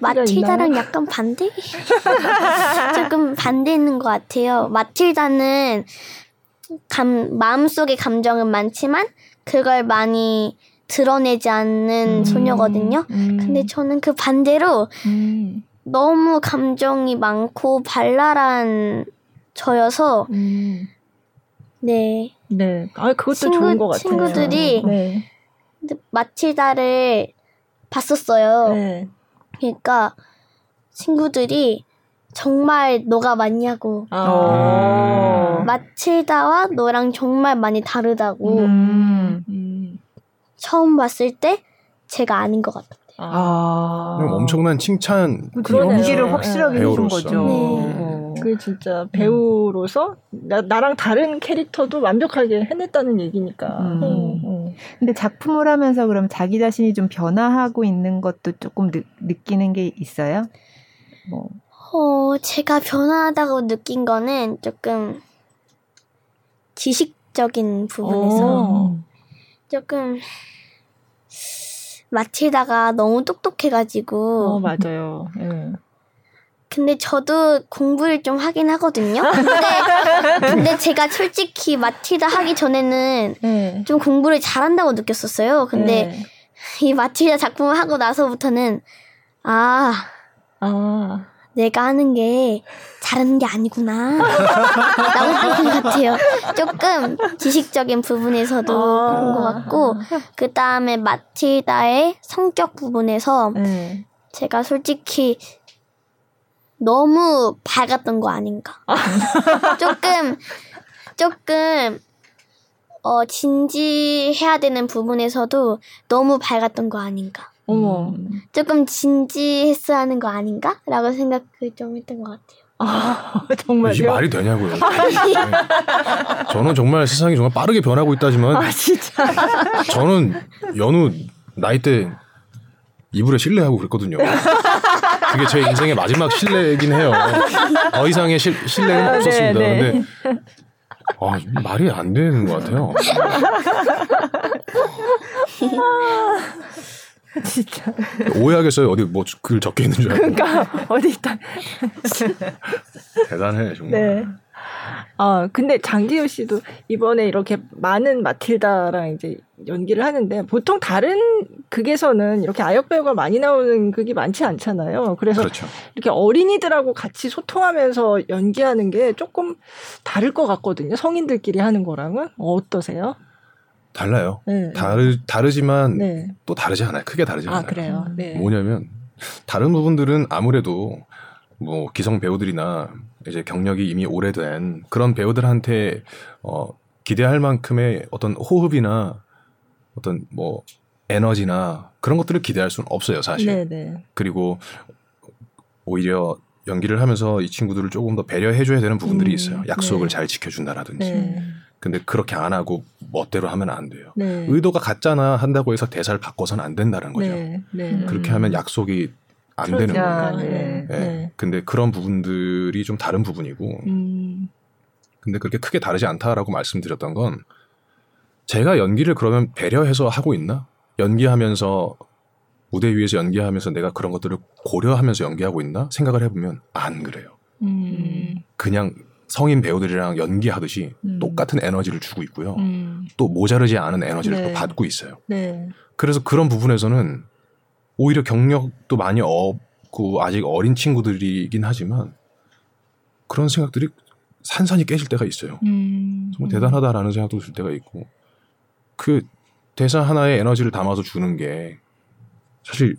[SPEAKER 4] 마틸다랑 약간 반대? [LAUGHS] 조금 반대 있는 것 같아요. 마틸다는 감, 마음속의 감정은 많지만 그걸 많이 드러내지 않는 음, 소녀거든요. 음. 근데 저는 그 반대로 음. 너무 감정이 많고 발랄한 저여서 음. 네.
[SPEAKER 2] 네. 아 그것도 친구, 좋은 것 같아요.
[SPEAKER 4] 친구들이 네. 마틸다를 봤었어요. 네. 그러니까 친구들이 정말 너가 맞냐고. 아. 마칠다와 너랑 정말 많이 다르다고. 음. 음. 처음 봤을 때 제가 아닌 것 같아요. 아.
[SPEAKER 3] 엄청난 칭찬.
[SPEAKER 1] 그런 용기를 확실하게 해준 거죠. 네.
[SPEAKER 2] 어. 그 진짜 배우로서 나, 나랑 다른 캐릭터도 완벽하게 해냈다는 얘기니까. 음. 음.
[SPEAKER 1] 음. 근데 작품을 하면서 그럼 자기 자신이 좀 변화하고 있는 것도 조금 느, 느끼는 게 있어요?
[SPEAKER 4] 뭐. 어, 제가 변화하다고 느낀 거는 조금 지식적인 부분에서 오. 조금 마치다가 너무 똑똑해가지고.
[SPEAKER 2] 어, 맞아요. 네.
[SPEAKER 4] 근데 저도 공부를 좀 하긴 하거든요. 근데, [LAUGHS] 근데 제가 솔직히 마틸다 하기 전에는 네. 좀 공부를 잘한다고 느꼈었어요. 근데 네. 이 마틸다 작품을 하고 나서부터는 아, 아. 내가 하는 게 잘하는 게 아니구나. 라고 보는 것 같아요. 조금 지식적인 부분에서도 아~ 그런 것 같고, 그 다음에 마틸다의 성격 부분에서 네. 제가 솔직히 너무 밝았던 거 아닌가. [LAUGHS] 조금, 조금, 어, 진지해야 되는 부분에서도 너무 밝았던 거 아닌가. 어머. 음. 조금 진지했어야 하는 거 아닌가? 라고 생각을 좀 했던 것 같아요.
[SPEAKER 3] 아, [LAUGHS] 정말 이게 말이 되냐고요. [LAUGHS] 저는 정말 세상이 정말 빠르게 변하고 있다지만 아, 진짜. [LAUGHS] 저는 연우 나이 때 이불에 실례하고 그랬거든요. 그게 제 인생의 마지막 실례이긴 해요. 더 이상의 실, 실례는 아, 없었습니다. 네, 네. 근데 아, 말이 안 되는 것 같아요. [LAUGHS]
[SPEAKER 2] 진짜.
[SPEAKER 3] 오해하겠어요. 어디 뭐 글 적혀 있는 줄 알고.
[SPEAKER 2] 그러니까 어디 있다.
[SPEAKER 3] 대단해 정말. 네.
[SPEAKER 2] 아 근데 장기효 씨도 이번에 이렇게 많은 마틸다랑 이제 연기를 하는데 보통 다른 극에서는 이렇게 아역 배우가 많이 나오는 극이 많지 않잖아요. 그래서 그렇죠. 이렇게 어린이들하고 같이 소통하면서 연기하는 게 조금 다를 것 같거든요. 성인들끼리 하는 거랑은 어떠세요?
[SPEAKER 3] 달라요. 네. 다르 다르지만 네. 또 다르지 않아요. 크게 다르지 아, 않아요.
[SPEAKER 2] 그래요. 네.
[SPEAKER 3] 뭐냐면 다른 부분들은 아무래도 뭐 기성 배우들이나 이제 경력이 이미 오래된 그런 배우들한테 어 기대할 만큼의 어떤 호흡이나 어떤 뭐 에너지나 그런 것들을 기대할 수는 없어요, 사실. 네네. 네. 그리고 오히려 연기를 하면서 이 친구들을 조금 더 배려해줘야 되는 부분들이 음, 있어요. 약속을 네. 잘 지켜준다라든지. 네. 근데 그렇게 안 하고 멋대로 하면 안 돼요. 네. 의도가 같잖아 한다고 해서 대사를 바꿔서는 안 된다는 거죠. 네. 네. 그렇게 하면 약속이 안 되는 거예요. 네. 네. 근데 그런 부분들이 좀 다른 부분이고. 음. 근데 그렇게 크게 다르지 않다라고 말씀드렸던 건 제가 연기를 그러면 배려해서 하고 있나? 연기하면서 무대 위에서 연기하면서 내가 그런 것들을 고려하면서 연기하고 있나? 생각을 해보면 안 그래요. 음. 그냥 성인 배우들이랑 연기하듯이 음. 똑같은 에너지를 주고 있고요. 음. 또 모자르지 않은 에너지를 네. 또 받고 있어요. 네. 그래서 그런 부분에서는 오히려 경력도 많이 없고 아직 어린 친구들이긴 하지만 그런 생각들이 산산이 깨질 때가 있어요. 음. 정말 대단하다라는 생각도 들 때가 있고 그 대사 하나에 에너지를 담아서 주는 게 사실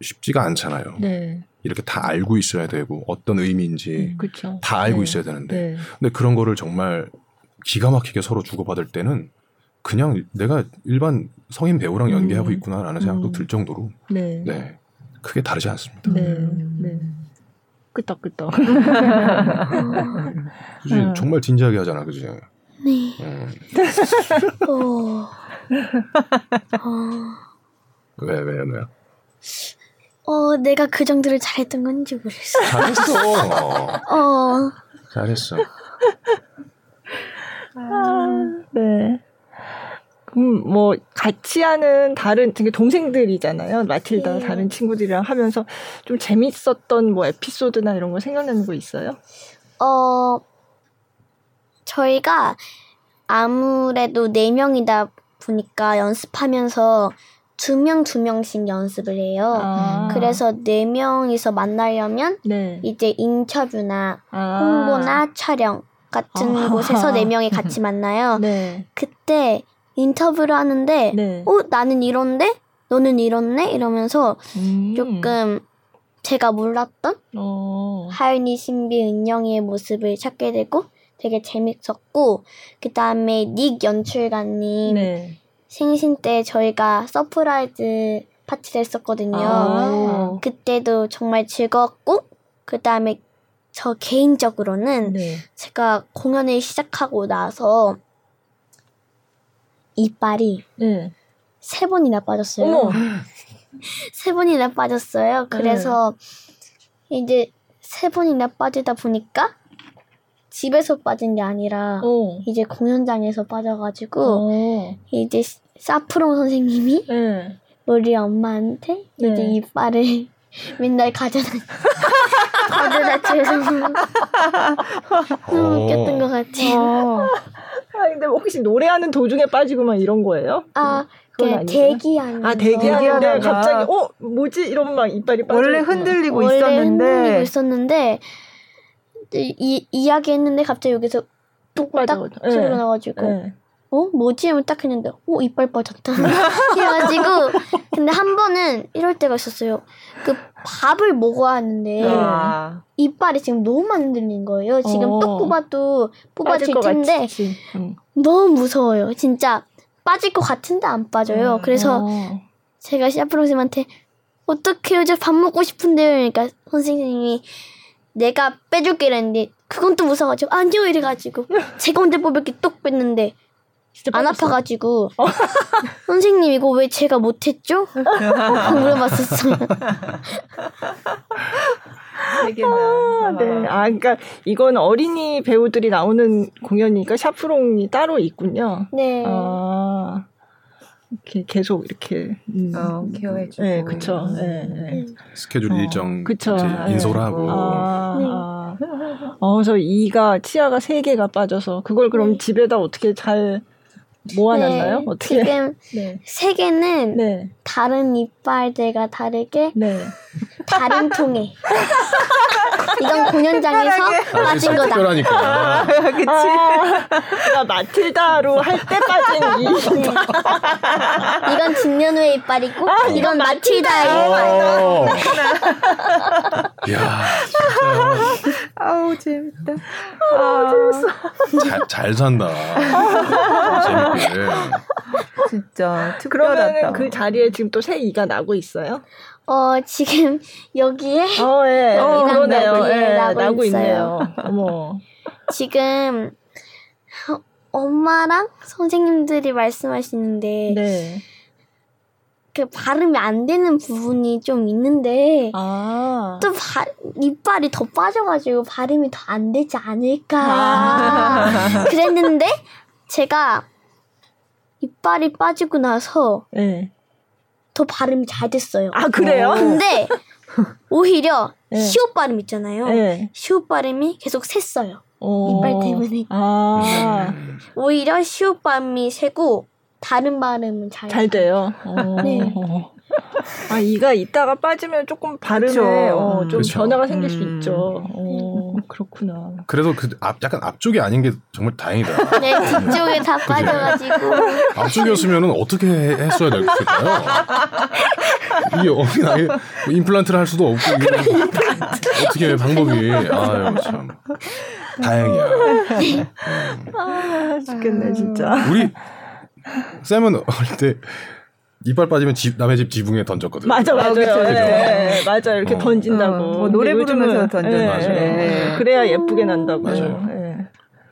[SPEAKER 3] 쉽지가 않잖아요. 네. 이렇게 다 알고 있어야 되고 어떤 의미인지 음, 다 알고 네. 있어야 되는데 네. 근데 그런 거를 정말 기가 막히게 서로 주고받을 때는 그냥 내가 일반 성인 배우랑 연기하고 음. 있구나라는 생각도 음. 들 정도로 네. 네. 크게 다르지 않습니다. 네. 네.
[SPEAKER 2] 끄떡끄떡.
[SPEAKER 3] 그지 어. 정말 진지하게 하잖아, 그지? 네. 음. 어. 왜, 왜, 왜?
[SPEAKER 4] 어, 내가 그 정도로 잘했던 건지 모르겠어.
[SPEAKER 3] 잘했어. [LAUGHS] 어. 잘했어.
[SPEAKER 2] 아, 네. 음, 뭐 같이 하는 다른 되게 동생들이잖아요. 마틸다 네. 다른 친구들이랑 하면서 좀 재밌었던 뭐 에피소드나 이런 거 생각나는 거 있어요?
[SPEAKER 4] 어 저희가 아무래도 네 명이다 보니까 연습하면서 두 명, 두 명씩 연습을 해요. 아. 그래서 네 명이서 만나려면 네. 이제 인터뷰나 아. 홍보나 촬영 같은 아. 곳에서 네 명이 [LAUGHS] 같이 만나요. 네. 그때 인터뷰를 하는데, 네. 어, 나는 이런데? 너는 이렇네? 이러면서 음. 조금 제가 몰랐던 어. 하윤이, 신비, 은영이의 모습을 찾게 되고 되게 재밌었고 그 다음에 닉 연출가님 네. 생신 때 저희가 서프라이즈 파티를 했었거든요. 아. 그때도 정말 즐거웠고 그 다음에 저 개인적으로는 네. 제가 공연을 시작하고 나서 이빨이 네. 세 번이나 빠졌어요. [LAUGHS] 세 번이나 빠졌어요. 그래서 네. 이제 세 번이나 빠지다 보니까 집에서 빠진 게 아니라 오. 이제 공연장에서 빠져가지고 오. 이제 사프롱 선생님이 네. 우리 엄마한테 네. 이제 이빨을 [LAUGHS] 맨날 가져다 [LAUGHS] 가져다 주서 너무 웃겼던 것 같아요.
[SPEAKER 2] 어. 아 근데 혹시 노래하는 도중에 빠지고 막 이런 거예요?
[SPEAKER 4] 아그 대기하는
[SPEAKER 2] 아 대기하는데 갑자기 어 뭐지 이러면 막 이빨이 빠져
[SPEAKER 1] 원래 흔들리고 원래 있었는데
[SPEAKER 4] 흔들리고 있었는데 이 이야기했는데 갑자기 여기서 뚝딱 소리가 네. 나가지고 네. 어 뭐지 하면 딱 했는데 어 이빨 빠졌다 [LAUGHS] 그래가지고 근데 한 번은 이럴 때가 있었어요 그 밥을 먹어야 하는데 아. 이빨이 지금 너무 많이 흔들린 거예요 지금 어. 또 뽑아도 뽑아질 텐데 응. 너무 무서워요 진짜 빠질 것 같은데 안 빠져요 음. 그래서 어. 제가 시아프로 선생님한테 어떻게 요즘 밥 먹고 싶은데요 그러니까 선생님이 내가 빼줄게 이랬는데 그건 또 무서워가지고 아니요 이래가지고 [LAUGHS] 제가 혼자 뽑을게 똑 뺐는데 안 아파가지고 어? [LAUGHS] 선생님 이거 왜 제가 못했죠? [LAUGHS] 물어봤었어요.
[SPEAKER 2] 아, 네. 아, 그러니까 이건 어린이 배우들이 나오는 공연이니까 샤프롱이 따로 있군요.
[SPEAKER 4] 네.
[SPEAKER 2] 아. 이렇게 계속 이렇게
[SPEAKER 1] 음. 어, 케어해주고.
[SPEAKER 2] 네, 그쵸. 네, 네.
[SPEAKER 3] 스케줄 어, 일정 그쵸. 인솔 하고. 아, 네.
[SPEAKER 2] 아. 어, 그래서 이가 치아가 세 개가 빠져서 그걸 그럼 네. 집에다 어떻게 잘 모아놨나요? 네, 어떻게?
[SPEAKER 4] 지금 [LAUGHS] 네. 세 개는 네. 다른 이빨들과 다르게 네. 다른 통에. 이건 공연장에서 아, 빠진 거다.
[SPEAKER 3] 특별하니까. 아,
[SPEAKER 2] 그치. 아, 마틸다로 할 때 빠진 이. 네. [LAUGHS]
[SPEAKER 4] 이건 진년우의 이빨이고, 아, 이건 마틸다의 이빨.
[SPEAKER 3] 야
[SPEAKER 1] 아우, 재밌다.
[SPEAKER 2] 아, 재밌어.
[SPEAKER 3] 잘, 잘 산다. 재밌게.
[SPEAKER 1] 진짜 특별하다.
[SPEAKER 2] 그러면 그 자리에 지금 또 새 이가 나고 있어요?
[SPEAKER 4] 어, 지금 [LAUGHS] 여기에
[SPEAKER 2] 어, 예. [LAUGHS] 어, 그러네요. 예, 나고, 나고 있네요. 어머. [LAUGHS]
[SPEAKER 4] 지금 엄마랑 선생님들이 말씀하시는데 네. 그 발음이 안 되는 부분이 좀 있는데 아. 또 바, 이빨이 더 빠져가지고 발음이 더 안 되지 않을까 아. 그랬는데 제가 이빨이 빠지고 나서 네. 더 발음이 잘 됐어요.
[SPEAKER 2] 아 그래요?
[SPEAKER 4] 근데 [LAUGHS] 오히려 네. 시옷 발음 있잖아요. 네. 시옷 발음이 계속 샜어요. 이빨 때문에. 아. [LAUGHS] 오히려 시옷 발음이 세고 다른 발음은 잘,
[SPEAKER 2] 잘 돼요. 네. 아 이가 있다가 빠지면 조금 발음에 어, 좀 그쵸. 변화가 생길 음. 수 있죠. 어, 그렇구나.
[SPEAKER 3] 그래도 그 앞 약간 앞쪽이 아닌 게 정말 다행이다.
[SPEAKER 4] 네 뒤쪽에 다 빠져가지고.
[SPEAKER 3] 앞쪽이었으면 어떻게 했어야 될까요? 이게 어린 아이 뭐 임플란트를 할 수도 없고 어떻게 방법이 아유 참 다행이야. 음.
[SPEAKER 2] 아 죽겠네 진짜.
[SPEAKER 3] 우리 쌤은 어릴 때 이빨 빠지면 집, 남의 집 지붕에 던졌거든요.
[SPEAKER 2] 맞아, 맞아요. 네, 네, 맞아요. 이렇게 어. 던진다고. 어,
[SPEAKER 1] 뭐 노래 부르면서 던져요. 네,
[SPEAKER 2] 네. 그래야 예쁘게 난다고.
[SPEAKER 3] 맞아요. 네.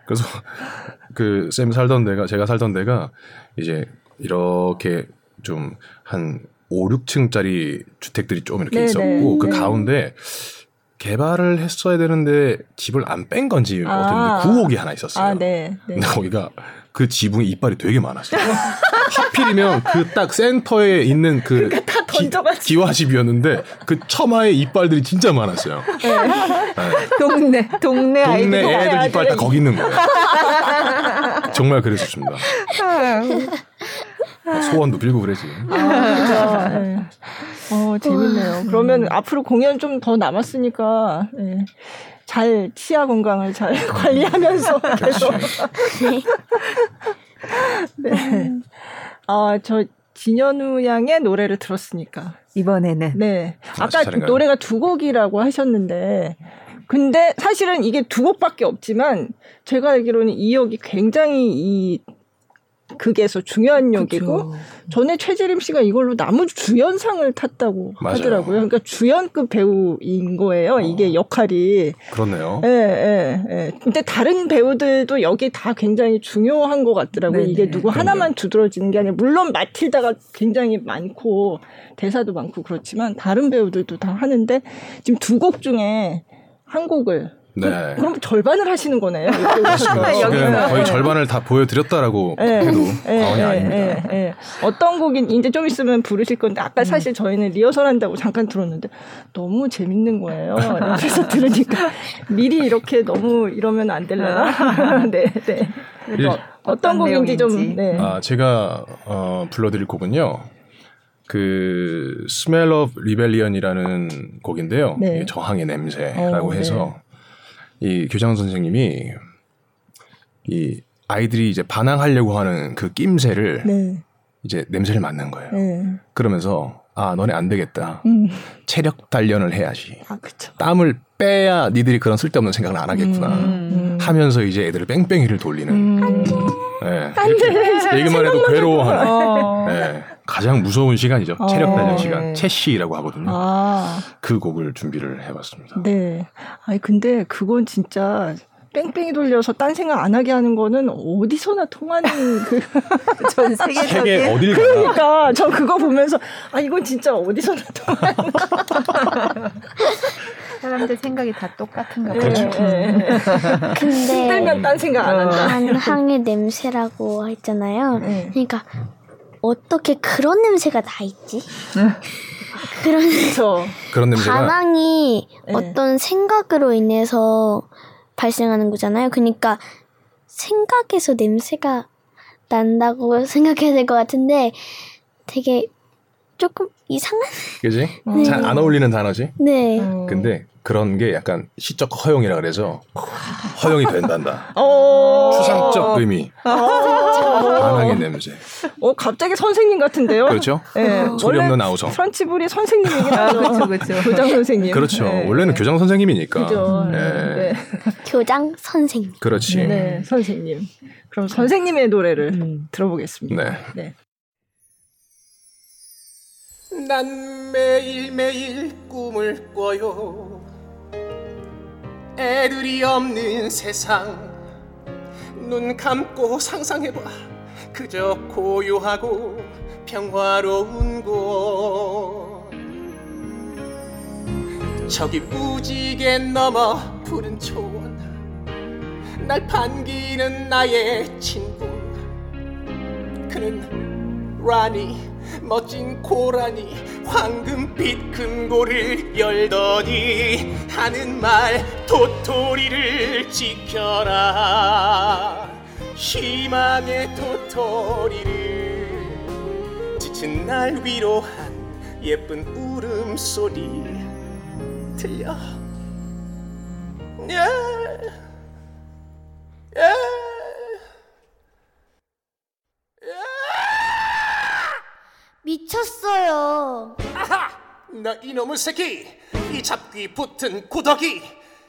[SPEAKER 3] 그래서 [LAUGHS] 그 쌤 살던 데가, 제가 살던 데가 이제 이렇게 좀 한 5, 6층짜리 주택들이 좀 이렇게 네, 있었고 그 가운데 개발을 했어야 되는데 집을 안 뺀 건지 아. 어땠는데 구옥이 하나 있었어요. 아, 네. 네. 근데 거기가 그 지붕에 이빨이 되게 많았어요. [LAUGHS] 하필이면 그 딱 센터에 있는 그
[SPEAKER 2] 그러니까
[SPEAKER 3] 기, 와집이었는데 그 처마에 이빨들이 진짜 많았어요. 네.
[SPEAKER 1] 네. 동네 동네
[SPEAKER 3] 동네 애들 이빨 다 거기 있는 거예요. 정말 그랬었습니다. 소원도 빌고 그러지. 아, 네.
[SPEAKER 2] 어, 재밌네요. 그러면 앞으로 공연 좀 더 남았으니까 네. 잘 치아 건강을 잘 관리하면서 계속. [LAUGHS] 네. 아, [LAUGHS] 저 진현우 양의 노래를 들었으니까.
[SPEAKER 1] 이번에는.
[SPEAKER 2] 네. 아까 노래가 두 곡이라고 하셨는데 근데 사실은 이게 두 곡밖에 없지만 제가 알기로는 이 역이 굉장히 이 극에서 중요한 역이고 그쵸. 전에 최재림 씨가 이걸로 나무 주연상을 탔다고 맞아요. 하더라고요. 그러니까 주연급 배우인 거예요. 이게 역할이
[SPEAKER 3] 그렇네요.
[SPEAKER 2] 예, 예, 예. 근데 다른 배우들도 여기 다 굉장히 중요한 것 같더라고요. 네네. 이게 누구 하나만 두드러지는 게 아니라 물론 마틸다가 굉장히 많고 대사도 많고 그렇지만 다른 배우들도 다 하는데 지금 두 곡 중에 한 곡을 네. 그, 럼 절반을 하시는 거네요. [LAUGHS]
[SPEAKER 3] 맞습니다. 지금 거의 절반을 다 보여드렸다라고 네. 해도 네. 과언이 네. 아닙니다. 네.
[SPEAKER 2] 어떤 곡인 이제 좀 있으면 부르실 건데 아까 음. 사실 저희는 리허설 한다고 잠깐 들었는데 너무 재밌는 거예요. 그래서 [LAUGHS] 들으니까 미리 이렇게 너무 이러면 안 될려나? [LAUGHS] 네, 네. 일, 어떤 곡인지 좀. 네.
[SPEAKER 3] 아 제가 어, 불러드릴 곡은요. 그 Smell of Rebellion이라는 곡인데요. 네. 저항의 냄새라고 어, 해서 네. 이 교장 선생님이 이 아이들이 이제 반항하려고 하는 그 낌새를 네. 이제 냄새를 맡는 거예요. 네. 그러면서 아 너네 안 되겠다. 음. 체력 단련을 해야지. 아, 땀을 빼야 니들이 그런 쓸데없는 생각을 안 하겠구나. 음. 음. 하면서 이제 애들을 뺑뺑이를 돌리는. 음. 네. 안돼. 얘기만 해도 괴로워하는. 어. 네. 가장 무서운 시간이죠. 어. 체력 단련 시간. 네. 채시라고 하거든요. 아. 그 곡을 준비를 해봤습니다.
[SPEAKER 2] 네. 아니 근데 그건 진짜 뺑뺑이 돌려서 딴 생각 안 하게 하는 거는 어디서나 통하는 [LAUGHS]
[SPEAKER 1] 그 전 세계적인
[SPEAKER 3] 세계 어딜
[SPEAKER 2] 그러니까 저 그거 보면서 아 이건 진짜 어디서나 통하는
[SPEAKER 1] 사람들 생각이 다 똑같은가 봐요.
[SPEAKER 3] 그렇죠. 네.
[SPEAKER 4] 근데
[SPEAKER 2] 힘들면 딴 생각 안 한다.
[SPEAKER 4] 반항의 냄새라고 했잖아요. 네. 그러니까 어떻게 그런 냄새가 다 있지? 그런
[SPEAKER 3] 그런 냄새가
[SPEAKER 4] 반항이 네. 어떤 생각으로 인해서 발생하는 거잖아요. 그러니까 생각에서 냄새가 난다고 [LAUGHS] 생각해야 될 것 같은데 되게 조금 이상한.
[SPEAKER 3] 그지? [LAUGHS] 네. 잘안 어울리는 단어지.
[SPEAKER 4] 네.
[SPEAKER 3] 근데 그런 게 약간 시적 허용이라 그래서 허용이 된단다. 어. 추상적 의미. 반항의 어. 냄새.
[SPEAKER 2] 어 갑자기 선생님 같은데요?
[SPEAKER 3] 그렇죠. 네. 소리 없는 아우성.
[SPEAKER 2] 프란치불이 선생님이긴 하죠. [LAUGHS] 그렇죠, 그렇죠. 교장 선생님.
[SPEAKER 3] 그렇죠. 네. 원래는 교장 선생님이니까.
[SPEAKER 2] 그죠. 네.
[SPEAKER 4] 네. 교장 선생님.
[SPEAKER 3] 그렇지.
[SPEAKER 2] 네, 선생님. 그럼 선생님의 노래를 음. 들어보겠습니다. 네. 네.
[SPEAKER 6] 난 매일매일 꿈을 꿔요. 애들이 없는 세상. 눈 감고 상상해봐. 그저 고요하고 평화로운 곳. 저기 무지개 넘어 푸른 초원. 날 반기는 나의 친구. 그는 라니 멋진 고라니 황금빛 금고를 열더니 하는 말 도토리를 지켜라 희망의 도토리를 지친 날 위로한 예쁜 울음소리 들려 예. 예.
[SPEAKER 4] 미쳤어요.
[SPEAKER 6] 아하! 너 이놈의 새끼! 이 잡귀 붙은 구더기!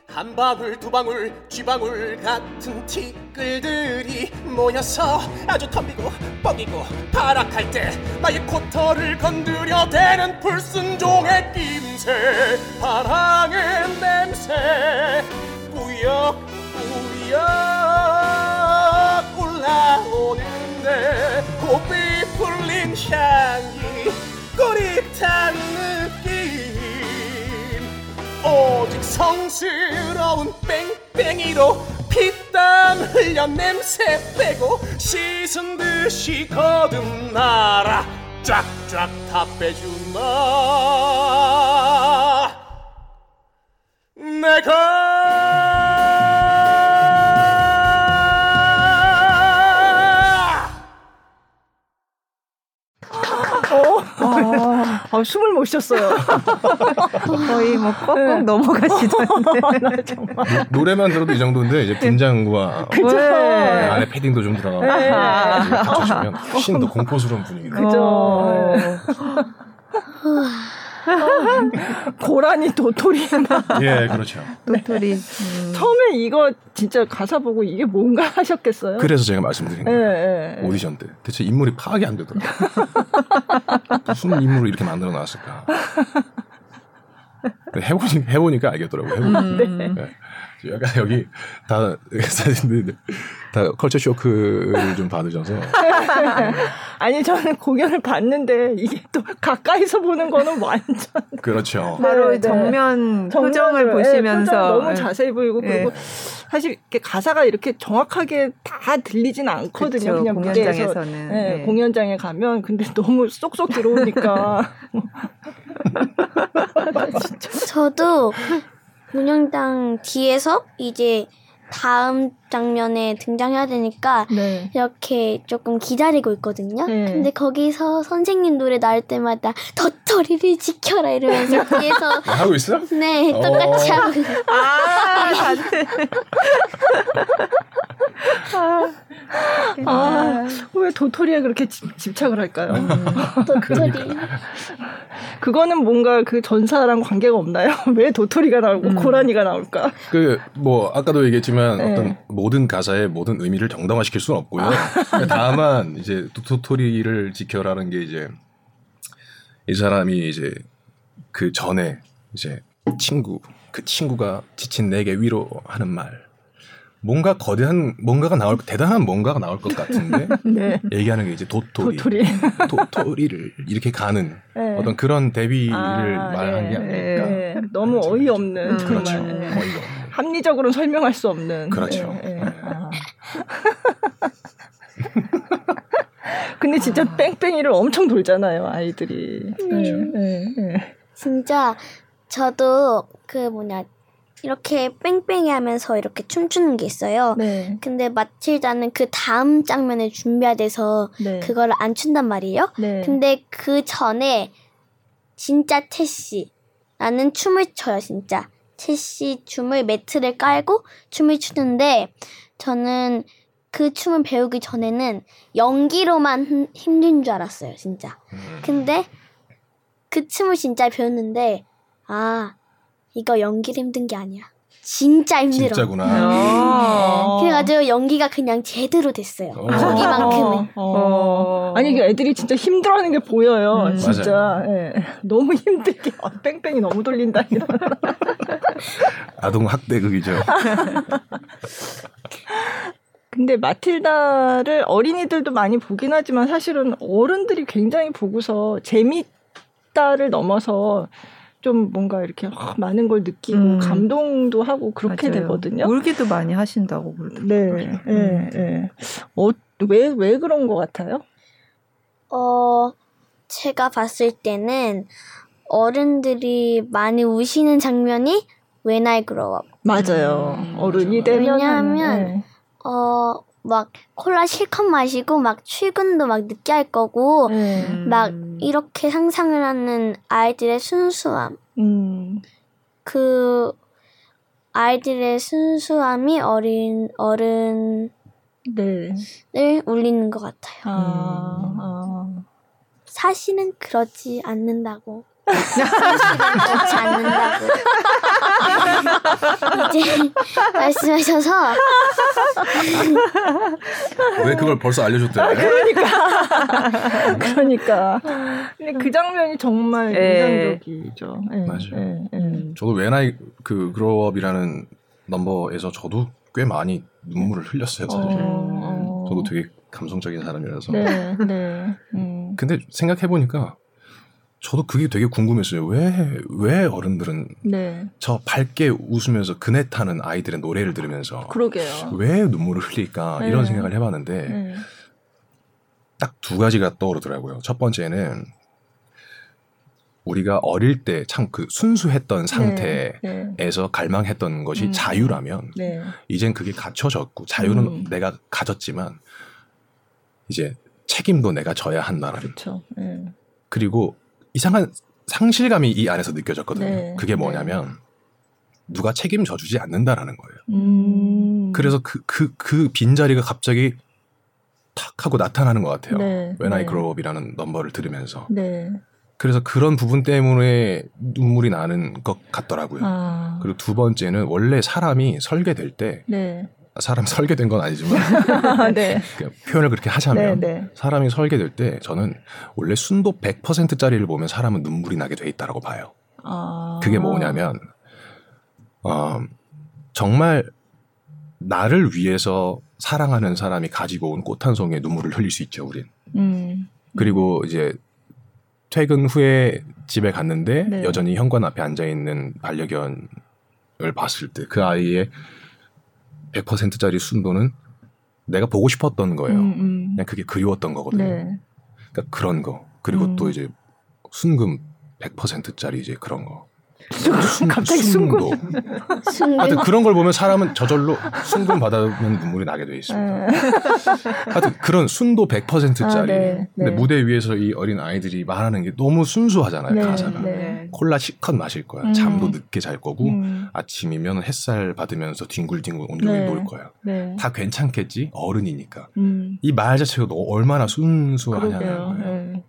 [SPEAKER 6] 한 방울 두 방울 쥐방울 같은 티끌들이 모여서 아주 덤비고 뻐기고 타락할 때 나의 코털을 건드려 대는 불순종의 낌새 바람의 냄새 꾸역꾸역 올라오는데 고삐 풀린 향기 꼬릿한 느낌. 오직 성스러운 뺑뺑이로 피땀 흘려 냄새 빼고 씻은 듯이 거듭나라 쫙쫙 다 빼주마. 내가
[SPEAKER 2] 어, 아, 아, 숨을 못 쉬었어요.
[SPEAKER 1] 거의 뭐 꼭꼭 넘어가시던데. [LAUGHS]
[SPEAKER 3] 정말. 노, 래만 들어도 이 정도인데 이제 분장과
[SPEAKER 2] 그죠. 네.
[SPEAKER 3] 안에 패딩도 좀 들어가고 네. 합쳐지면 훨씬 더 공포스러운 분위기.
[SPEAKER 2] 그죠. 어. [LAUGHS] 고라니 도토리. [LAUGHS]
[SPEAKER 3] 예, 그렇죠.
[SPEAKER 1] 도토리.
[SPEAKER 3] 음.
[SPEAKER 2] 처음에 이거 진짜 가사 보고 이게 뭔가 하셨겠어요?
[SPEAKER 3] 그래서 제가 말씀드린 거예요. 예, 예, 오디션 때. 대체 인물이 파악이 안 되더라고요. [LAUGHS] 무슨 인물을 이렇게 만들어 놨을까. 해보니, 해보니까 알겠더라고요. 해보니까. 음. 네. 약간 여기 다 [LAUGHS] 사진들 다 컬처 쇼크를 좀 받으셔서 [LAUGHS]
[SPEAKER 2] 아니 저는 공연을 봤는데 이게 또 가까이서 보는 거는 완전
[SPEAKER 3] 그렇죠.
[SPEAKER 1] 바로 네, 정면 네. 표정을 보시면서 네,
[SPEAKER 2] 너무 자세히 보이고 그리고 사실 이렇게 가사가 이렇게 정확하게 다 들리진 않거든요. 그쵸, 그냥
[SPEAKER 1] 공연장에서는.
[SPEAKER 2] 네, 공연장에 가면 근데 너무 쏙쏙 들어오니까. [LAUGHS]
[SPEAKER 4] 저도 운영당 뒤에서 이제 다음 장면에 등장해야 되니까 네. 이렇게 조금 기다리고 있거든요. 네. 근데 거기서 선생님 노래 나올 때마다 덧터리를 지켜라 이러면서 [LAUGHS] 뒤에서
[SPEAKER 3] 아, 하고 있어?
[SPEAKER 4] 네, 똑같이 어. 하고.
[SPEAKER 2] 아. 아, 아, 왜 도토리에 그렇게 집, 착을 할까요? 음,
[SPEAKER 4] 도토리.
[SPEAKER 2] 그거는 뭔가 그 전사랑 관계가 없나요? [LAUGHS] 왜 도토리가 나오고 음. 고라니가 나올까?
[SPEAKER 3] 그 뭐 아까도 얘기했지만 네. 어떤 모든 가사의 모든 의미를 정당화시킬 수는 없고요. 아. [LAUGHS] 다만 이제 도토리를 지켜라는 게 이제 이 사람이 이제 그 전에 이제 친구 그 친구가 지친 내게 위로하는 말 뭔가 거대한 뭔가가 나올 대단한 뭔가가 나올 것 같은데 [LAUGHS] 네. 얘기하는 게 이제 도토리
[SPEAKER 2] 도토리. [LAUGHS]
[SPEAKER 3] 도토리를 이렇게 가는 네. 어떤 그런 대비를 아, 말한 네. 게 아닐까 네.
[SPEAKER 2] 너무 어이없는 음,
[SPEAKER 3] 그렇죠 어이없는
[SPEAKER 2] 합리적으로는 설명할 수 없는
[SPEAKER 3] 그렇죠 네, 네.
[SPEAKER 2] 아. [LAUGHS] 근데 진짜 아. 뺑뺑이를 엄청 돌잖아요 아이들이
[SPEAKER 3] 그렇죠.
[SPEAKER 4] 진짜 저도 그 뭐냐 이렇게 뺑뺑이 하면서 이렇게 춤추는 게 있어요. 네. 근데 마틸다는 그 다음 장면에 준비해야 돼서 네. 그걸 안 춘단 말이에요. 네. 근데 그 전에 진짜 태시 나는 춤을 춰요, 진짜. 태시 춤을 매트를 깔고 춤을 추는데 저는 그 춤을 배우기 전에는 연기로만 힘든 줄 알았어요, 진짜. 음. 근데 그 춤을 진짜 배웠는데 아 이거 연기를 힘든 게 아니야. 진짜 힘들어.
[SPEAKER 3] 진짜구나.
[SPEAKER 4] 어. 그래가지고 연기가 그냥 제대로 됐어요. 어. 거기만큼은. 어.
[SPEAKER 2] 아니 애들이 진짜 힘들어하는 게 보여요. 음. 진짜 예. 너무 힘들게 어, 뺑뺑이 너무 돌린다 이런.
[SPEAKER 3] 아동 학대극이죠. [LAUGHS]
[SPEAKER 2] 근데 마틸다를 어린이들도 많이 보긴 하지만 사실은 어른들이 굉장히 보고서 재밌다를 넘어서 좀 뭔가 이렇게 많은 걸 느끼고 음. 감동도 하고 그렇게 맞아요. 되거든요.
[SPEAKER 1] 울기도 많이 하신다고
[SPEAKER 2] 그러더라고요. 네, 네, 네. 어, 왜, 왜 그런 것 같아요?
[SPEAKER 4] 어, 제가 봤을 때는 어른들이 많이 우시는 장면이 When I Grow Up.
[SPEAKER 2] 맞아요. 음, 어른이 되면
[SPEAKER 4] 왜냐하면 네. 어, 막 콜라 실컷 마시고 막 출근도 막 늦게 할 거고 음. 막 이렇게 상상을 하는 아이들의 순수함. 음. 그 아이들의 순수함이 어린 어른을 네. 울리는 것 같아요. 아, 아. 사실은 그렇지 않는다고. 않는다고. [LAUGHS] 이제 말씀하셔서
[SPEAKER 3] 왜 그걸 벌써 알려줬대요? 아,
[SPEAKER 2] 그러니까 [LAUGHS] 그러니까 근데 그 장면이 정말 예. 인상적이죠.
[SPEAKER 3] 예, 맞아요. 예, 예. 저도 웬아이 그 그로업이라는 넘버에서 저도 꽤 많이 눈물을 흘렸어요. 사실. 어, 저도 되게 감성적인 사람이라서.
[SPEAKER 2] 네, 네. 음.
[SPEAKER 3] 근데 생각해 보니까 저도 그게 되게 궁금했어요. 왜, 왜 어른들은 네. 저 밝게 웃으면서 그네 타는 아이들의 노래를 들으면서
[SPEAKER 2] 그러게요.
[SPEAKER 3] 왜 눈물을 흘릴까 네. 이런 생각을 해봤는데 네. 딱두 가지가 떠오르더라고요. 첫 번째는 우리가 어릴 때 참 그 순수했던 네. 상태에서 네. 갈망했던 것이 음. 자유라면 네. 이젠 그게 갖춰졌고 자유는 음. 내가 가졌지만 이제 책임도 내가 져야 한다는.
[SPEAKER 2] 그렇죠. 네.
[SPEAKER 3] 그리고 이상한 상실감이 이 안에서 느껴졌거든요. 네. 그게 뭐냐면 누가 책임져 주지 않는다라는 거예요. 음. 그래서 그, 그, 그 빈자리가 갑자기 탁 하고 나타나는 것 같아요. 네. When I Grow Up이라는 넘버를 들으면서. 네. 그래서 그런 부분 때문에 눈물이 나는 것 같더라고요. 아. 그리고 두 번째는 원래 사람이 설계될 때 네. 사람 설계된 건 아니지만 [LAUGHS] 네. 표현을 그렇게 하자면 네, 네. 사람이 설계될 때 저는 원래 순도 100%짜리를 보면 사람은 눈물이 나게 돼 있다라고 봐요. 아. 그게 뭐냐면 어, 정말 나를 위해서 사랑하는 사람이 가지고 온 꽃 한 송이에 눈물을 흘릴 수 있죠, 우린. 음. 그리고 이제 퇴근 후에 집에 갔는데 네. 여전히 현관 앞에 앉아 있는 반려견을 봤을 때 그 아이의 100%짜리 순도는 내가 보고 싶었던 거예요. 음, 음. 그냥 그게 그리웠던 거거든요. 네. 그러니까 그런 거. 그리고 음. 또 이제 순금 100%짜리 이제 그런 거.
[SPEAKER 2] 순, 갑자기 순금.
[SPEAKER 3] 순금. 하여튼 그런 걸 보면 사람은 저절로 순금 받으면 눈물이 나게 돼 있습니다. 네. 하여튼 그런 순도 100%짜리. 아, 네, 근데 네. 무대 위에서 이 어린 아이들이 말하는 게 너무 순수하잖아요. 네, 가사가. 네. 콜라 실컷 마실 거야. 음. 잠도 늦게 잘 거고 음. 아침이면 햇살 받으면서 뒹굴뒹굴 온종일 놀 거야. 다 괜찮겠지. 어른이니까. 음. 이말 자체가 너 얼마나 순수하냐는 거예요.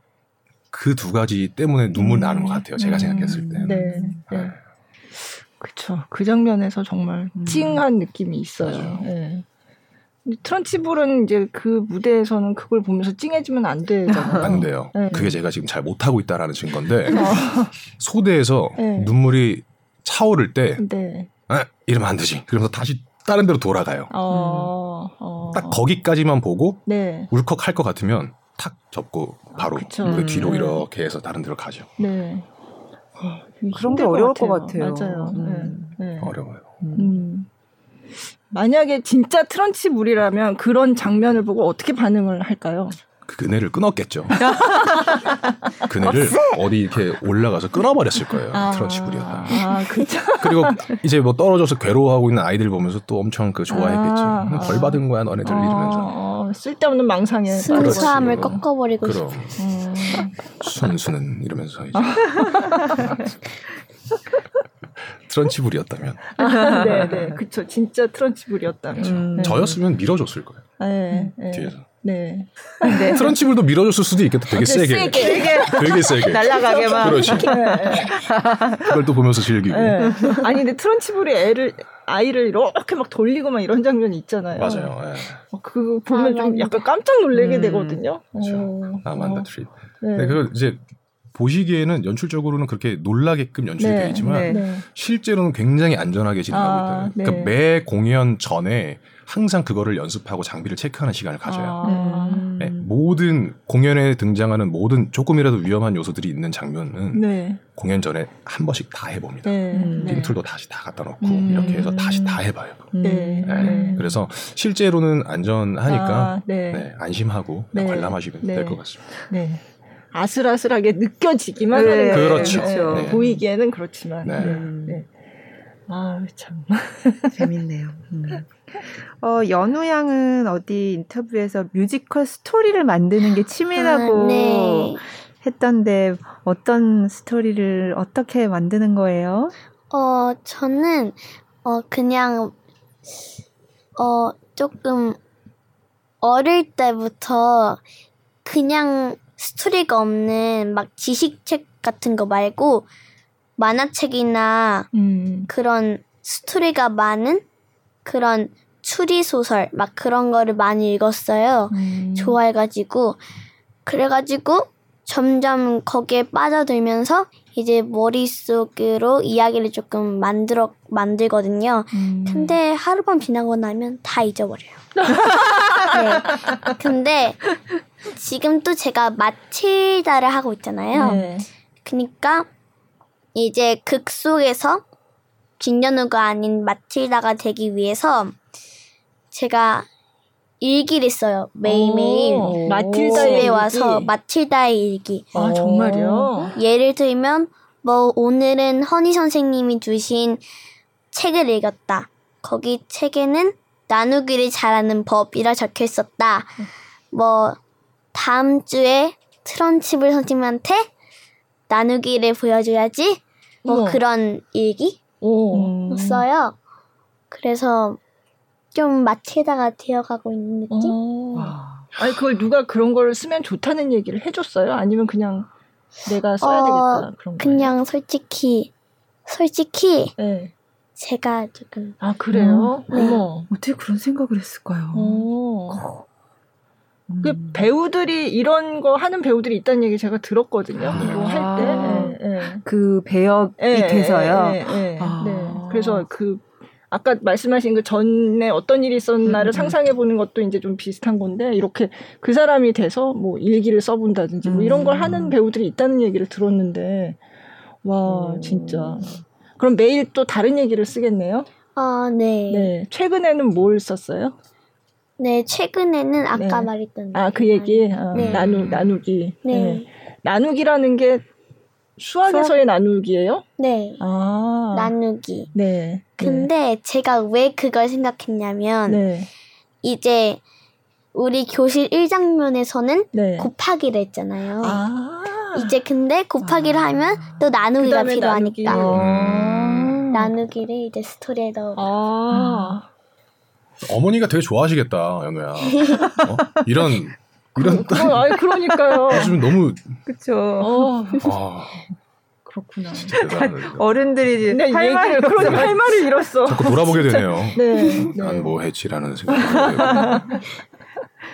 [SPEAKER 3] 그 두 가지 때문에 눈물 나는 것 같아요. 제가 음. 생각했을 때. 네. 네.
[SPEAKER 2] 그렇죠. 그 장면에서 정말 음. 찡한 느낌이 있어요. 네. 트런치볼은 이제 그 무대에서는 그걸 보면서 찡해지면 안 되잖아요. [LAUGHS]
[SPEAKER 3] 안 돼요. 네. 그게 제가 지금 잘 못하고 있다라는 증거인데 어. 소대에서 네. 눈물이 차오를 때 네. 아, 이러면 안 되지. 그러면서 다시 다른 데로 돌아가요. 어, 어. 딱 거기까지만 보고 네. 울컥할 것 같으면 탁 접고 바로 아, 그 뒤로 네. 이렇게 해서 다른 데로 가죠. 네.
[SPEAKER 2] 아, 그런 게 어려울 것 같아요. 것
[SPEAKER 3] 같아요. 맞아요. 음. 네. 네. 어려워요. 음.
[SPEAKER 2] 음. 만약에 진짜 트런치 물이라면 그런 장면을 보고 어떻게 반응을 할까요?
[SPEAKER 3] 그 그네를 끊었겠죠. [LAUGHS] 그네를 어디 이렇게 올라가서 끊어버렸을 거예요. 아, 트런치 물이었다. 아, 그죠. [LAUGHS] 그리고 이제 뭐 떨어져서 괴로워하고 있는 아이들 보면서 또 엄청 그 좋아했겠죠. 아, 벌 받은 거야 너네들 아, 이러면서.
[SPEAKER 2] 쓸데없는 망상에
[SPEAKER 4] 순수함을 꺾어버리고 싶어. 음.
[SPEAKER 3] 순수는 이러면서 이제 [LAUGHS] 트런치불이었다면.
[SPEAKER 2] 아, 네, 네, 그쵸. 진짜 트런치불이었다면.
[SPEAKER 3] 음. 네. 저였으면 밀어줬을 거예요. 네, 네. 뒤에서. 네. 네. [LAUGHS] 트런치불도 밀어줬을 수도 있겠다. 되게 세게. 세게. 되게, 되게 세게.
[SPEAKER 2] 날라가게만.
[SPEAKER 3] 그렇지. 네. 그걸 또 보면서 즐기고. 네.
[SPEAKER 2] 아니, 근데 트런치불이 애를, 아이를 이렇게 막 돌리고 막 이런 장면이 있잖아요.
[SPEAKER 3] 맞아요. 네.
[SPEAKER 2] 그 보면 아, 좀 약간 깜짝 놀래게 음. 되거든요.
[SPEAKER 3] 그렇죠. 아만다 트립. 네. 네, 그 이제 보시기에는 연출적으로는 그렇게 놀라게끔 연출이 네, 되지만 네. 네. 실제로는 굉장히 안전하게 진행하고 아, 있다. 그러니까 네. 매 공연 전에 항상 그거를 연습하고 장비를 체크하는 시간을 가져요. 아. 네, 모든 공연에 등장하는 모든 조금이라도 위험한 요소들이 있는 장면은 네. 공연 전에 한 번씩 다 해봅니다. 핀툴도 다시 다 갖다 놓고 음. 이렇게 해서 다시 다 해봐요. 그래서 실제로는 안전하니까 아, 안심하고 관람하시면 될 것 같습니다.
[SPEAKER 2] 아슬아슬하게 느껴지기만 네. 하는
[SPEAKER 3] 그렇죠. 그렇죠.
[SPEAKER 2] 네. 보이기에는 그렇지만. 네. 네. 아, 참.
[SPEAKER 1] 재밌네요. 음. 어, 연우 양은 어디 인터뷰에서 뮤지컬 스토리를 만드는 게 취미라고 아, 네. 했던데 어떤 스토리를 어떻게 만드는 거예요?
[SPEAKER 4] 어, 저는 어 그냥 어 조금 어릴 때부터 그냥 스토리가 없는 막 지식책 같은 거 말고 만화책이나 음. 그런 스토리가 많은 그런 추리 소설 막 그런 거를 많이 읽었어요. 음. 좋아해가지고 그래가지고 점점 거기에 빠져들면서 이제 머릿속으로 이야기를 조금 만들어 만들거든요. 음. 근데 하루밤 지나고 나면 다 잊어버려요. [LAUGHS] 네. 근데 지금 또 제가 마틸다를 하고 있잖아요. 네. 그니까 이제 극 속에서 김연우가 아닌 마틸다가 되기 위해서 제가 일기를 써요. 매일매일. 마틸다 집에 와서 마틸다의 일기.
[SPEAKER 2] 아, 정말요?
[SPEAKER 4] 예를 들면, 뭐, 오늘은 허니 선생님이 주신 책을 읽었다. 거기 책에는 나누기를 잘하는 법이라 적혀 있었다. 뭐, 다음 주에 트런치블 선생님한테 나누기를 보여줘야지 뭐 어. 그런 얘기 오. 써요. 그래서 좀 마치다가 되어가고 있는 느낌? 오.
[SPEAKER 2] 아니 그걸 누가 그런 걸 쓰면 좋다는 얘기를 해줬어요? 아니면 그냥 내가 써야 어, 되겠다 그런
[SPEAKER 4] 거 그냥 솔직히 솔직히 네. 제가 조금
[SPEAKER 2] 아 그래요?
[SPEAKER 1] 음. 네. 어머 어떻게 그런 생각을 했을까요?
[SPEAKER 2] 어. 그 음. 배우들이 이런 거 하는 배우들이 있다는 얘기 제가 들었거든요. 아. 이거 할 때. 네,
[SPEAKER 1] 네. 그 배역 밑에서요. 네,
[SPEAKER 2] 네, 아. 네. 그래서 그 아까 말씀하신 그 전에 어떤 일이 있었나를 음. 상상해 보는 것도 이제 좀 비슷한 건데 이렇게 그 사람이 돼서 뭐 일기를 써본다든지 뭐 이런 걸 하는 음. 배우들이 있다는 얘기를 들었는데 와 음. 진짜 그럼 매일 또 다른 얘기를 쓰겠네요.
[SPEAKER 4] 아 네.
[SPEAKER 2] 네 최근에는 뭘 썼어요?
[SPEAKER 4] 네 최근에는 아까 네. 말했던
[SPEAKER 2] 아그 얘기 아, 네. 나누 나누기 네. 네. 나누기라는 게 수학에서의 수학? 나누기예요?
[SPEAKER 4] 네. 아. 나누기. 네. 근데 네. 제가 왜 그걸 생각했냐면 네. 이제 우리 교실 1장면에서는 네. 곱하기를 했잖아요. 아. 이제 근데 곱하기를 아. 하면 또 나누기가 필요하니까 나누기. 나누기를 이제 스토리에 넣어. 아.
[SPEAKER 3] 어머니가 되게 좋아하시겠다, 연우야. 어? 이런 이런
[SPEAKER 2] 그, 아니 그러니까요. [LAUGHS]
[SPEAKER 3] 요즘 너무
[SPEAKER 1] 그렇죠. 어.
[SPEAKER 2] 아. 그렇구나.
[SPEAKER 1] 어른들이
[SPEAKER 2] 네, 할 말을 그러니 할 말을 잃었어.
[SPEAKER 3] 자꾸 돌아보게 되네요. 네. 난뭐 해치라는 생각.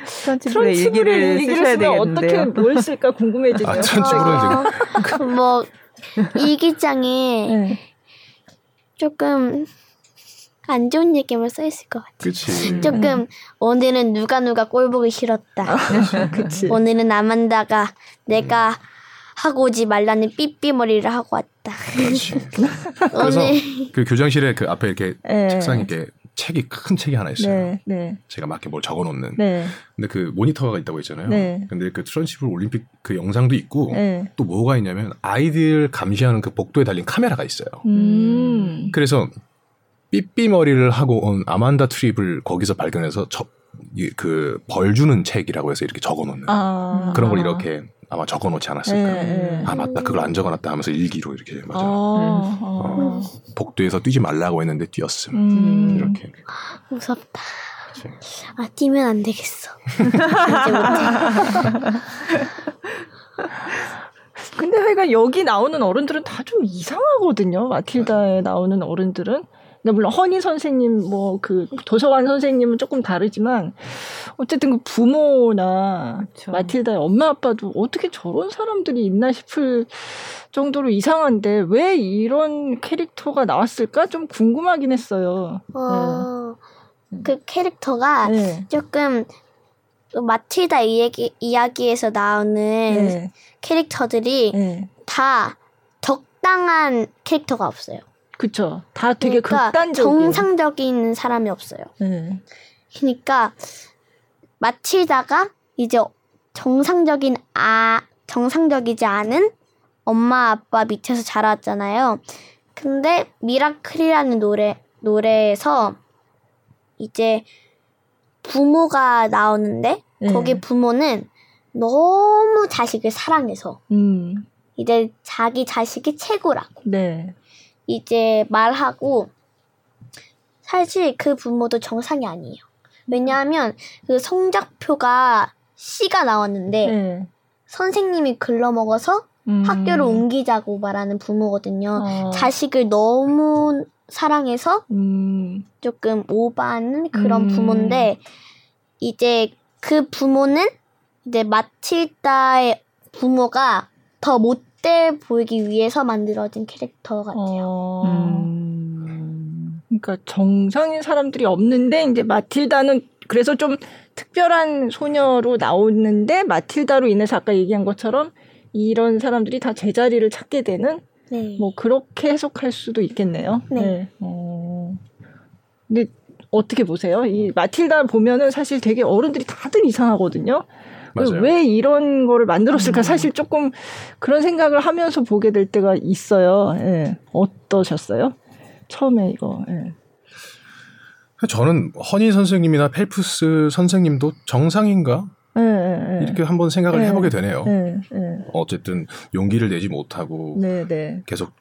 [SPEAKER 1] 트런치블의 일기를, 일기를 쓰셔야 되겠는데요.
[SPEAKER 2] 어떻게 뭘 쓸까 궁금해지네요. 아,
[SPEAKER 3] 트런치블은
[SPEAKER 4] 지금 뭐 일기장에 네. 조금 안 좋은 얘기만 써 있을 것 같아.
[SPEAKER 3] 그치.
[SPEAKER 4] 조금 오늘은 누가 누가 꼴 보기 싫었다. [LAUGHS] 그치. 오늘은 아만다가 내가 음. 하고 오지 말라는 삐삐 머리를 하고 왔다.
[SPEAKER 3] 그렇지. [LAUGHS] 그래서 그 교장실에 그 앞에 이렇게 네. 책상에 이렇게 책이 큰 책이 하나 있어요. 네, 네. 제가 막 이렇게 뭘 적어놓는. 네. 근데 그 모니터가 있다고 했잖아요. 네. 근데 그 트런시블 올림픽 그 영상도 있고 네. 또 뭐가 있냐면 아이들 감시하는 그 복도에 달린 카메라가 있어요. 음. 그래서 삐삐 머리를 하고 온 아만다 트립을 거기서 발견해서 그벌 주는 책이라고 해서 이렇게 적어놓는 아. 그런 걸 이렇게 아마 적어놓지 않았을까. 네, 네. 아 맞다, 그걸 안 적어놨다 하면서 일기로 이렇게 맞아. 아, 어, 어. 복도에서 뛰지 말라고 했는데 뛰었음. 음. 이렇게.
[SPEAKER 4] 무섭다. 그치. 아 뛰면 안 되겠어.
[SPEAKER 2] 근데 하여간 여기 나오는 어른들은 다 좀 이상하거든요. 마틸다에 나오는 어른들은. 근데 물론 허니 선생님 뭐 그 도서관 선생님은 조금 다르지만 어쨌든 그 부모나 그렇 마틸다의 엄마 아빠도 어떻게 저런 사람들이 있나 싶을 정도로 이상한데 왜 이런 캐릭터가 나왔을까 좀 궁금하긴 했어요.
[SPEAKER 4] 어, 네. 그 캐릭터가 네. 조금 마틸다 이야기, 이야기에서 나오는 네. 캐릭터들이 네. 다 적당한 캐릭터가 없어요.
[SPEAKER 2] 그쵸. 다 되게 그러니까 극단적인.
[SPEAKER 4] 정상적인 사람이 없어요. 네. 그러니까 마치다가 이제 정상적인 아 정상적이지 않은 엄마 아빠 밑에서 자랐잖아요. 근데 미라클이라는 노래 노래에서 이제 부모가 나오는데 네. 거기 부모는 너무 자식을 사랑해서 음. 이제 자기 자식이 최고라고. 네. 이제 말하고 사실 그 부모도 정상이 아니에요. 왜냐하면 그 성적표가 C가 나왔는데 네. 선생님이 글러먹어서 음. 학교를 옮기자고 말하는 부모거든요. 어. 자식을 너무 사랑해서 음. 조금 오바하는 그런 음. 부모인데 이제 그 부모는 이제 마틸다의 부모가 더 못 돼 보이기 위해서 만들어진 캐릭터 같아요. 어.
[SPEAKER 2] 음. 그러니까 정상인 사람들이 없는데 이제 마틸다는 그래서 좀 특별한 소녀로 나오는데 마틸다로 인해서 아까 얘기한 것처럼 이런 사람들이 다 제자리를 찾게 되는 네. 뭐 그렇게 해석할 수도 있겠네요. 네. 네. 어. 근데 어떻게 보세요? 이 마틸다 보면은 사실 되게 어른들이 다들 이상하거든요. 왜 이런 거를 만들었을까? 음. 사실 조금 그런 생각을 하면서 보게 될 때가 있어요. 예. 어떠셨어요? 처음에 이거. 예.
[SPEAKER 3] 저는 허니 선생님이나 펠프스 선생님도 정상인가? 네, 네, 이렇게 한번 생각을 해보게 되네요. 어쨌든 용기를 내지 못하고 계속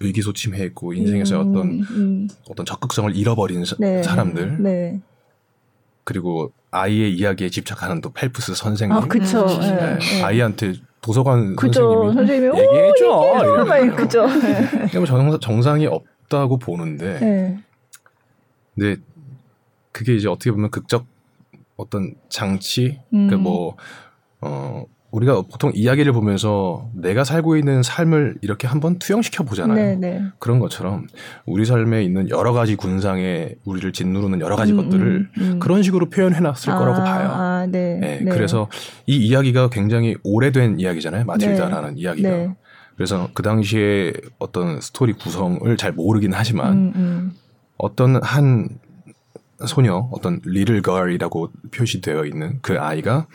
[SPEAKER 3] 의기소침해했고 인생에서 음, 어떤 음. 어떤 적극성을 잃어버린 네. 사람들 네. 그리고 아이의 이야기에 집착하는 또 펠프스 선생님, 아,
[SPEAKER 2] 그쵸. 음, 네.
[SPEAKER 3] 네. 아이한테 도서관
[SPEAKER 2] 그죠.
[SPEAKER 3] 선생님이,
[SPEAKER 2] 선생님이 얘기해줘. 그죠.
[SPEAKER 3] 정, 정상이 없다고 보는데, 네. 근데 그게 이제 어떻게 보면 극적 어떤 장치, 음. 그러니까 뭐 어, 우리가 보통 이야기를 보면서 내가 살고 있는 삶을 이렇게 한번 투영시켜 보잖아요. 네네. 네. 그런 것처럼 우리 삶에 있는 여러 가지 군상에 우리를 짓누르는 여러 가지 음, 것들을 음, 음. 그런 식으로 표현해 놨을 아, 거라고 봐요. 아, 네, 네, 네, 그래서 이 이야기가 굉장히 오래된 이야기잖아요. 마틸다라는 네. 이야기가. 네. 그래서 그 당시에 어떤 스토리 구성을 잘 모르긴 하지만 음, 음. 어떤 한 소녀, 어떤 little girl이라고 표시되어 있는 그 아이가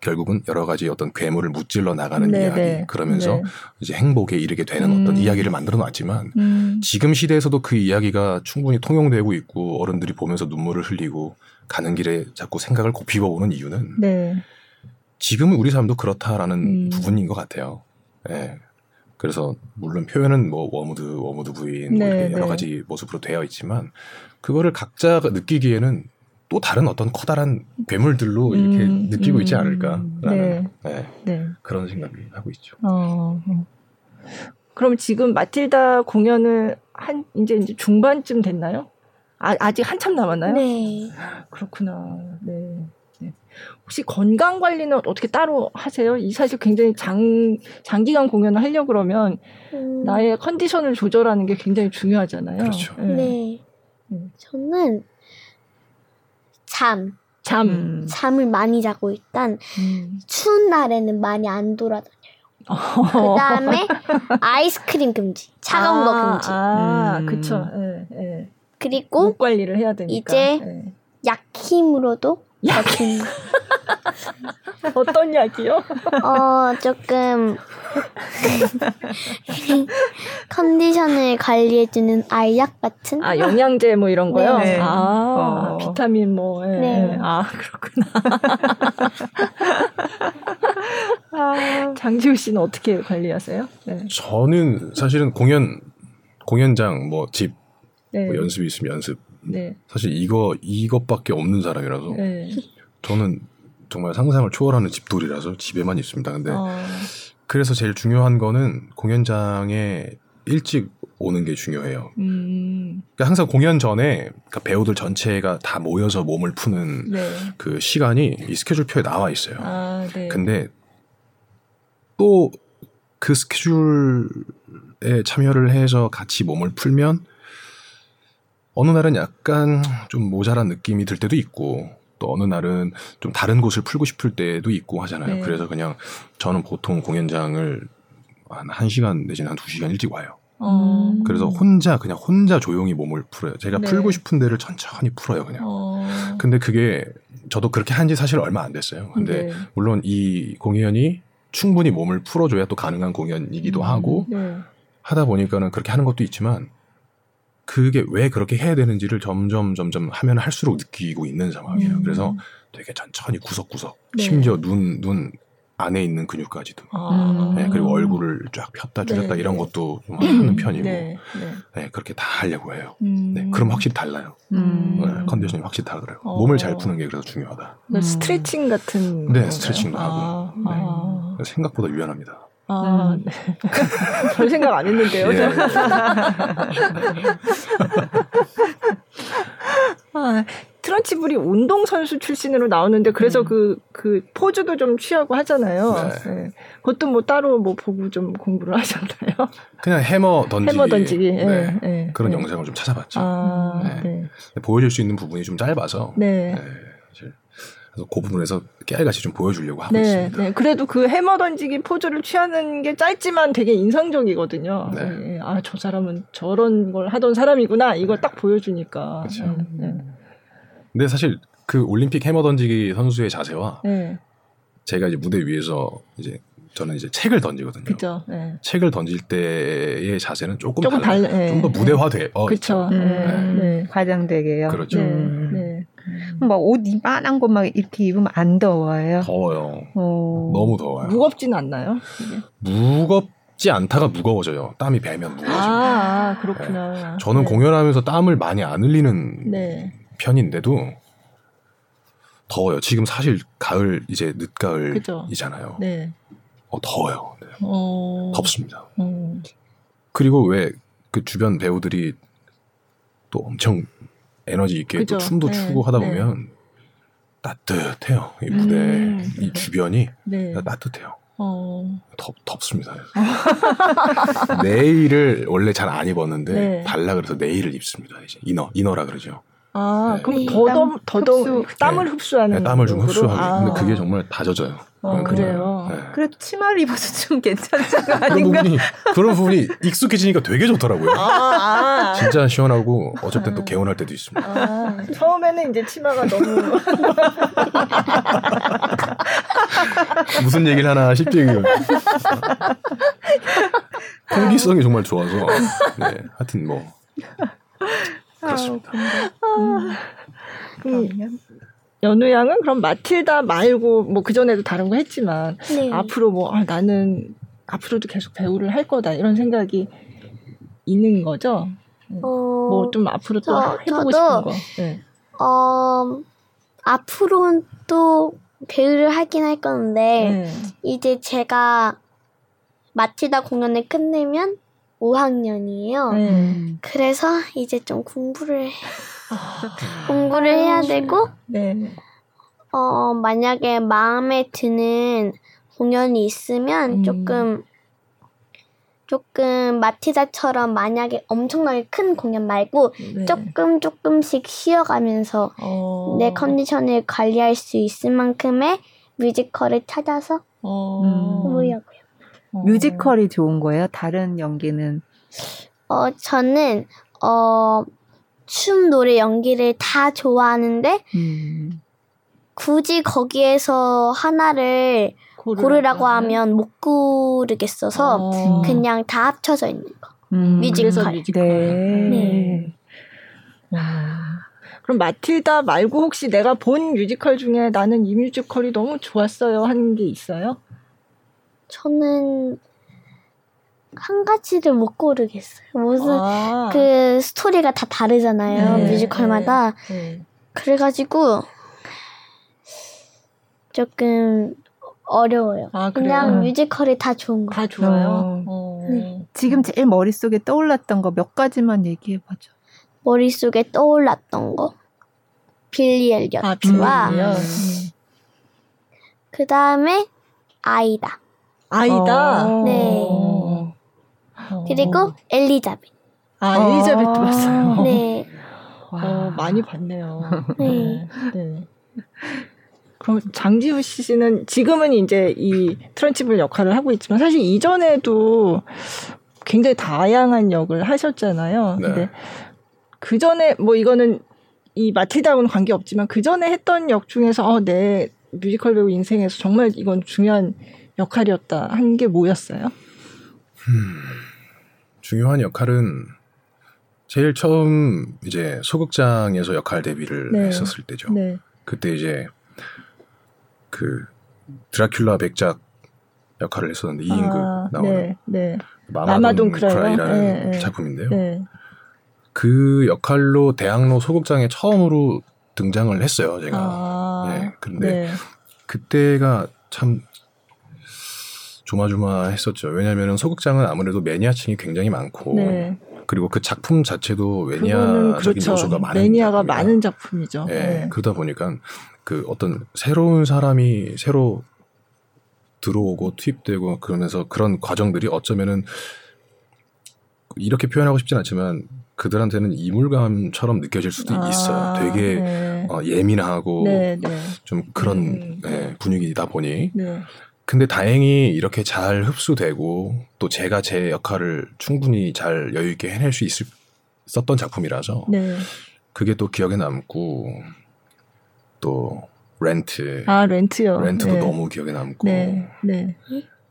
[SPEAKER 3] 결국은 여러 가지 어떤 괴물을 무찔러 나가는 네네. 이야기 네. 그러면서 네. 이제 행복에 이르게 되는 음. 어떤 이야기를 만들어 놨지만 음. 지금 시대에서도 그 이야기가 충분히 통용되고 있고 어른들이 보면서 눈물을 흘리고 가는 길에 자꾸 생각을 곱씹어 보는 이유는 네. 지금은 우리 삶도 그렇다라는 음. 부분인 것 같아요. 예. 네. 그래서 물론 표현은 뭐 웜우드 웜우드 부인 뭐 네, 여러 네. 가지 모습으로 되어 있지만 그거를 각자가 느끼기에는 또 다른 어떤 커다란 괴물들로 이렇게 음, 느끼고 음, 있지 않을까라는 네. 네. 네. 그런 생각이 하고 있죠. 어, 어.
[SPEAKER 2] 그럼 지금 마틸다 공연을 한 이제 이제 중반쯤 됐나요? 아, 아직 한참 남았나요?
[SPEAKER 4] 네.
[SPEAKER 2] 그렇구나. 네. 네. 혹시 건강 관리는 어떻게 따로 하세요? 이 사실 굉장히 장 장기간 공연을 하려 그러면 음. 나의 컨디션을 조절하는 게 굉장히 중요하잖아요.
[SPEAKER 3] 그렇죠.
[SPEAKER 4] 네. 네. 네. 저는 잠.
[SPEAKER 2] 잠. 음.
[SPEAKER 4] 잠을 많이 자고 일단 음. 추운 날에는 많이 안 돌아다녀요. 그 다음에 [LAUGHS] 아이스크림 금지, 차가운 아, 거 금지.
[SPEAKER 2] 아, 음. 그쵸. 예, 예.
[SPEAKER 4] 그리고
[SPEAKER 2] 목 관리를 해야 되니까.
[SPEAKER 4] 이제 예. 약힘으로도 약힘. [LAUGHS]
[SPEAKER 2] 어떤 약이요?
[SPEAKER 4] 어, 조금 컨디션을 관리해주는 알약 같은?
[SPEAKER 2] 아, 영양제 뭐 이런 거요? 네. 아, 어. 비타민 뭐. 예. 네. 아, 그렇구나. [LAUGHS] 아, 장지우 씨는 어떻게 관리하세요?
[SPEAKER 3] 네. 저는 사실은 공연, 공연장, 뭐 집, 네. 뭐 연습이 있으면 연습. 네. 사실 이거, 이것밖에 없는 사람이라서. 네. 저는 정말 상상을 초월하는 집돌이라서 집에만 있습니다. 근데 어. 그래서 제일 중요한 거는 공연장에 일찍 오는 게 중요해요. 음. 그러니까 항상 공연 전에 그러니까 배우들 전체가 다 모여서 몸을 푸는 네. 그 시간이 이 스케줄표에 나와 있어요. 아, 네. 근데 또 그 스케줄에 참여를 해서 같이 몸을 풀면 어느 날은 약간 좀 모자란 느낌이 들 때도 있고 또 어느 날은 좀 다른 곳을 풀고 싶을 때도 있고 하잖아요. 네. 그래서 그냥 저는 보통 공연장을 한 1시간 내지는 한 2시간 일찍 와요. 음. 그래서 혼자 그냥 혼자 조용히 몸을 풀어요. 제가 네. 풀고 싶은 데를 천천히 풀어요, 그냥. 어. 근데 그게 저도 그렇게 한 지 사실 얼마 안 됐어요. 근데 네. 물론 이 공연이 충분히 몸을 풀어줘야 또 가능한 공연이기도 음. 하고 네. 하다 보니까는 그렇게 하는 것도 있지만 그게 왜 그렇게 해야 되는지를 점점 점점 하면 할수록 느끼고 있는 상황이에요. 음. 그래서 되게 천천히 구석구석 네. 심지어 눈 눈 안에 있는 근육까지도 아. 네, 그리고 얼굴을 쫙 폈다 줄였다 네. 이런 것도 좀 [CLEARS THROAT] 하는 편이고 네. 네. 네. 그렇게 다 하려고 해요. 음. 네, 그럼 확실히 달라요. 음. 네, 컨디션이 확실히 다르더라고요. 어. 몸을 잘 푸는 게 그래서 중요하다.
[SPEAKER 2] 음. 스트레칭 같은
[SPEAKER 3] 네, 스트레칭도 아. 하고 아. 생각보다 유연합니다.
[SPEAKER 2] 아, 음. 네. [LAUGHS] 별 생각 안 했는데요. 예. 아, 트런치블이 운동 선수 출신으로 나오는데 그래서 음. 그, 그 포즈도 좀 취하고 하잖아요. 네. 네. 그것도 뭐 따로 뭐 보고 좀 공부를 하셨나요?
[SPEAKER 3] 그냥 해머 던지기.
[SPEAKER 2] 해머 던지기. 네.
[SPEAKER 3] 네. 네. 그런 영상을 좀 찾아봤죠. 아, 네. 보여줄 수 있는 부분이 좀 짧아서. 네. 그래서 그 부분에서 깨알같이 좀 보여주려고 하고 네, 있습니다.
[SPEAKER 2] 네, 그래도 그 해머 던지기 포즈를 취하는 게 짧지만 되게 인상적이거든요. 네. 네. 아, 저 사람은 저런 걸 하던 사람이구나. 이걸 네. 딱 보여주니까. 그렇죠. 네,
[SPEAKER 3] 네. 근데 사실 그 올림픽 해머 던지기 선수의 자세와 네. 제가 이제 무대 위에서 이제 저는 이제 책을 던지거든요.
[SPEAKER 2] 그죠.
[SPEAKER 3] 네. 책을 던질 때의 자세는 조금, 조금 달라. 네. 좀더 무대화돼. 어,
[SPEAKER 2] 그렇죠. 네.
[SPEAKER 1] 네. 과장되게요.
[SPEAKER 3] 그렇죠.
[SPEAKER 1] 네. 막옷 이만한 거 막 이렇게 입으면 안 더워요.
[SPEAKER 3] 더워요. 어... 너무 더워요.
[SPEAKER 2] 무겁진 않나요?
[SPEAKER 3] 무겁 지 않다가 무거워져요. 땀이 배면 무거워져요.
[SPEAKER 2] 아, 아 그렇구나. 네.
[SPEAKER 3] 저는 네. 공연하면서 땀을 많이 안 흘리는 네. 편인데도 더워요. 지금 사실 가을 이제 늦가을이잖아요. 네. 어, 더워요. 네. 어... 덥습니다. 음. 그리고 왜 그 주변 배우들이 또 엄청 에너지 있게 또 춤도 네. 추고 하다 네. 보면 따뜻해요. 이 무대 음. 이 주변이 네. 따뜻해요. 어... 덥, 덥습니다. [LAUGHS] 네일을 원래 잘 안 입었는데 네. 달라 그래서 네일을 입습니다. 이제 이너 이너라 그러죠.
[SPEAKER 2] 아, 네. 그럼 더더 더더 땀을 네. 흡수하는
[SPEAKER 3] 네, 땀을 좀 흡수하고 아. 근데 그게 정말 다 젖어요.
[SPEAKER 2] 어, 그래요.
[SPEAKER 1] 네. 그래도 치마를 입어서 좀 [LAUGHS] 괜찮은 거 아닌가?
[SPEAKER 3] 그런 부분이 그런 부분이 익숙해지니까 되게 좋더라고요. 아, 아. 진짜 시원하고 땐또 아. 개운할 때도 있습니다.
[SPEAKER 2] 아, [LAUGHS] 처음에는 이제 치마가 너무 [LAUGHS]
[SPEAKER 3] 무슨 얘기를 하나 싶죠 이거. 통기성이 정말 좋아서 네, 하여튼 뭐 그렇습니다. 아,
[SPEAKER 2] 음. 연우 양은 그럼 마틸다 말고 뭐 그 전에도 다른 거 했지만 네. 앞으로 뭐 아, 나는 앞으로도 계속 배우를 할 거다 이런 생각이 있는 거죠. 네. 어, 뭐좀 앞으로 또 저, 해보고 싶은 거. 네.
[SPEAKER 4] 어 앞으로는 또 배우를 하긴 할 건데 네. 이제 제가 마틸다 공연을 끝내면 5학년이에요. 네. 그래서 이제 좀 공부를 공부를 해야 되고 네. 어 만약에 마음에 드는 공연이 있으면 음. 조금 조금 마티다처럼 만약에 엄청나게 큰 공연 말고 네. 조금 조금씩 쉬어가면서 어. 내 컨디션을 관리할 수 있을 만큼의 뮤지컬을 찾아서 어. 해보려고요.
[SPEAKER 1] 어. 뮤지컬이 좋은 거예요? 다른 연기는?
[SPEAKER 4] 어 저는 어 춤, 노래, 연기를 다 좋아하는데 음. 굳이 거기에서 하나를 고르라고 하면 못 고르겠어서 어. 그냥 다 합쳐져 있는 거. 음. 뮤지컬. 뮤지컬. 네. 네.
[SPEAKER 2] 그럼 마틸다 말고 혹시 내가 본 뮤지컬 중에 나는 이 뮤지컬이 너무 좋았어요 하는 게 있어요?
[SPEAKER 4] 저는 한 가지를 못 고르겠어요. 무슨 아. 그 스토리가 다 다르잖아요. 네, 뮤지컬마다. 네, 네. 그래가지고 조금 어려워요. 아, 그냥 뮤지컬이 다 좋은 거.
[SPEAKER 2] 다 좋아요. 어. 어.
[SPEAKER 1] 네. 지금 제일 머릿속에 떠올랐던 거 몇 가지만 얘기해봐죠.
[SPEAKER 4] 머릿속에 떠올랐던 거. 빌리 엘리어트와 아, 음. 그 다음에 아이다.
[SPEAKER 2] 아이다.
[SPEAKER 4] 어. 네. 그리고 어. 엘리자벳.
[SPEAKER 2] 아, 엘리자벳도 아~ 봤어요. [LAUGHS] 네. 어, 많이 봤네요. 네. 네. 그럼 장지우 씨는 지금은 이제 이 트런치블 역할을 하고 있지만 사실 이전에도 굉장히 다양한 역을 하셨잖아요. 네. 근데 그 전에 뭐 이거는 이 마틸다하고는 관계 없지만 그 전에 했던 역 중에서 어, 내 뮤지컬 배우 인생에서 정말 이건 중요한 역할이었다 한 게 뭐였어요? 음.
[SPEAKER 3] 중요한 역할은 제일 처음 이제 소극장에서 역할 데뷔를 네. 했었을 때죠. 네. 그때 이제 그 드라큘라 백작 역할을 했었는데 이인극 아, 나오는 네, 네. Mama Don't Cry라는 네, 네, 작품인데요. 네. 그 역할로 대학로 소극장에 처음으로 등장을 했어요, 제가. 아, 네. 근데 그때가 참 조마조마했었죠. 왜냐하면 소극장은 아무래도 매니아층이 굉장히 많고 네. 그리고 그 작품 자체도 매니아적인 그렇죠. 요소가 많은
[SPEAKER 2] 매니아가 작품이라. 많은 작품이죠.
[SPEAKER 3] 네. 네. 그러다 보니까 그 어떤 새로운 사람이 새로 들어오고 투입되고 그러면서 그런 과정들이 어쩌면은 이렇게 표현하고 싶진 않지만 그들한테는 이물감처럼 느껴질 수도 아, 있어요. 되게 네. 어, 예민하고 네, 네. 좀 그런 음. 네, 분위기다 보니 네. 근데 다행히 이렇게 잘 흡수되고 또 제가 제 역할을 충분히 잘 여유 있게 해낼 수 있을, 있었던 작품이라서 네. 그게 또 기억에 남고 또 렌트
[SPEAKER 2] 아 렌트요
[SPEAKER 3] 렌트도 네. 너무 기억에 남고 네. 네.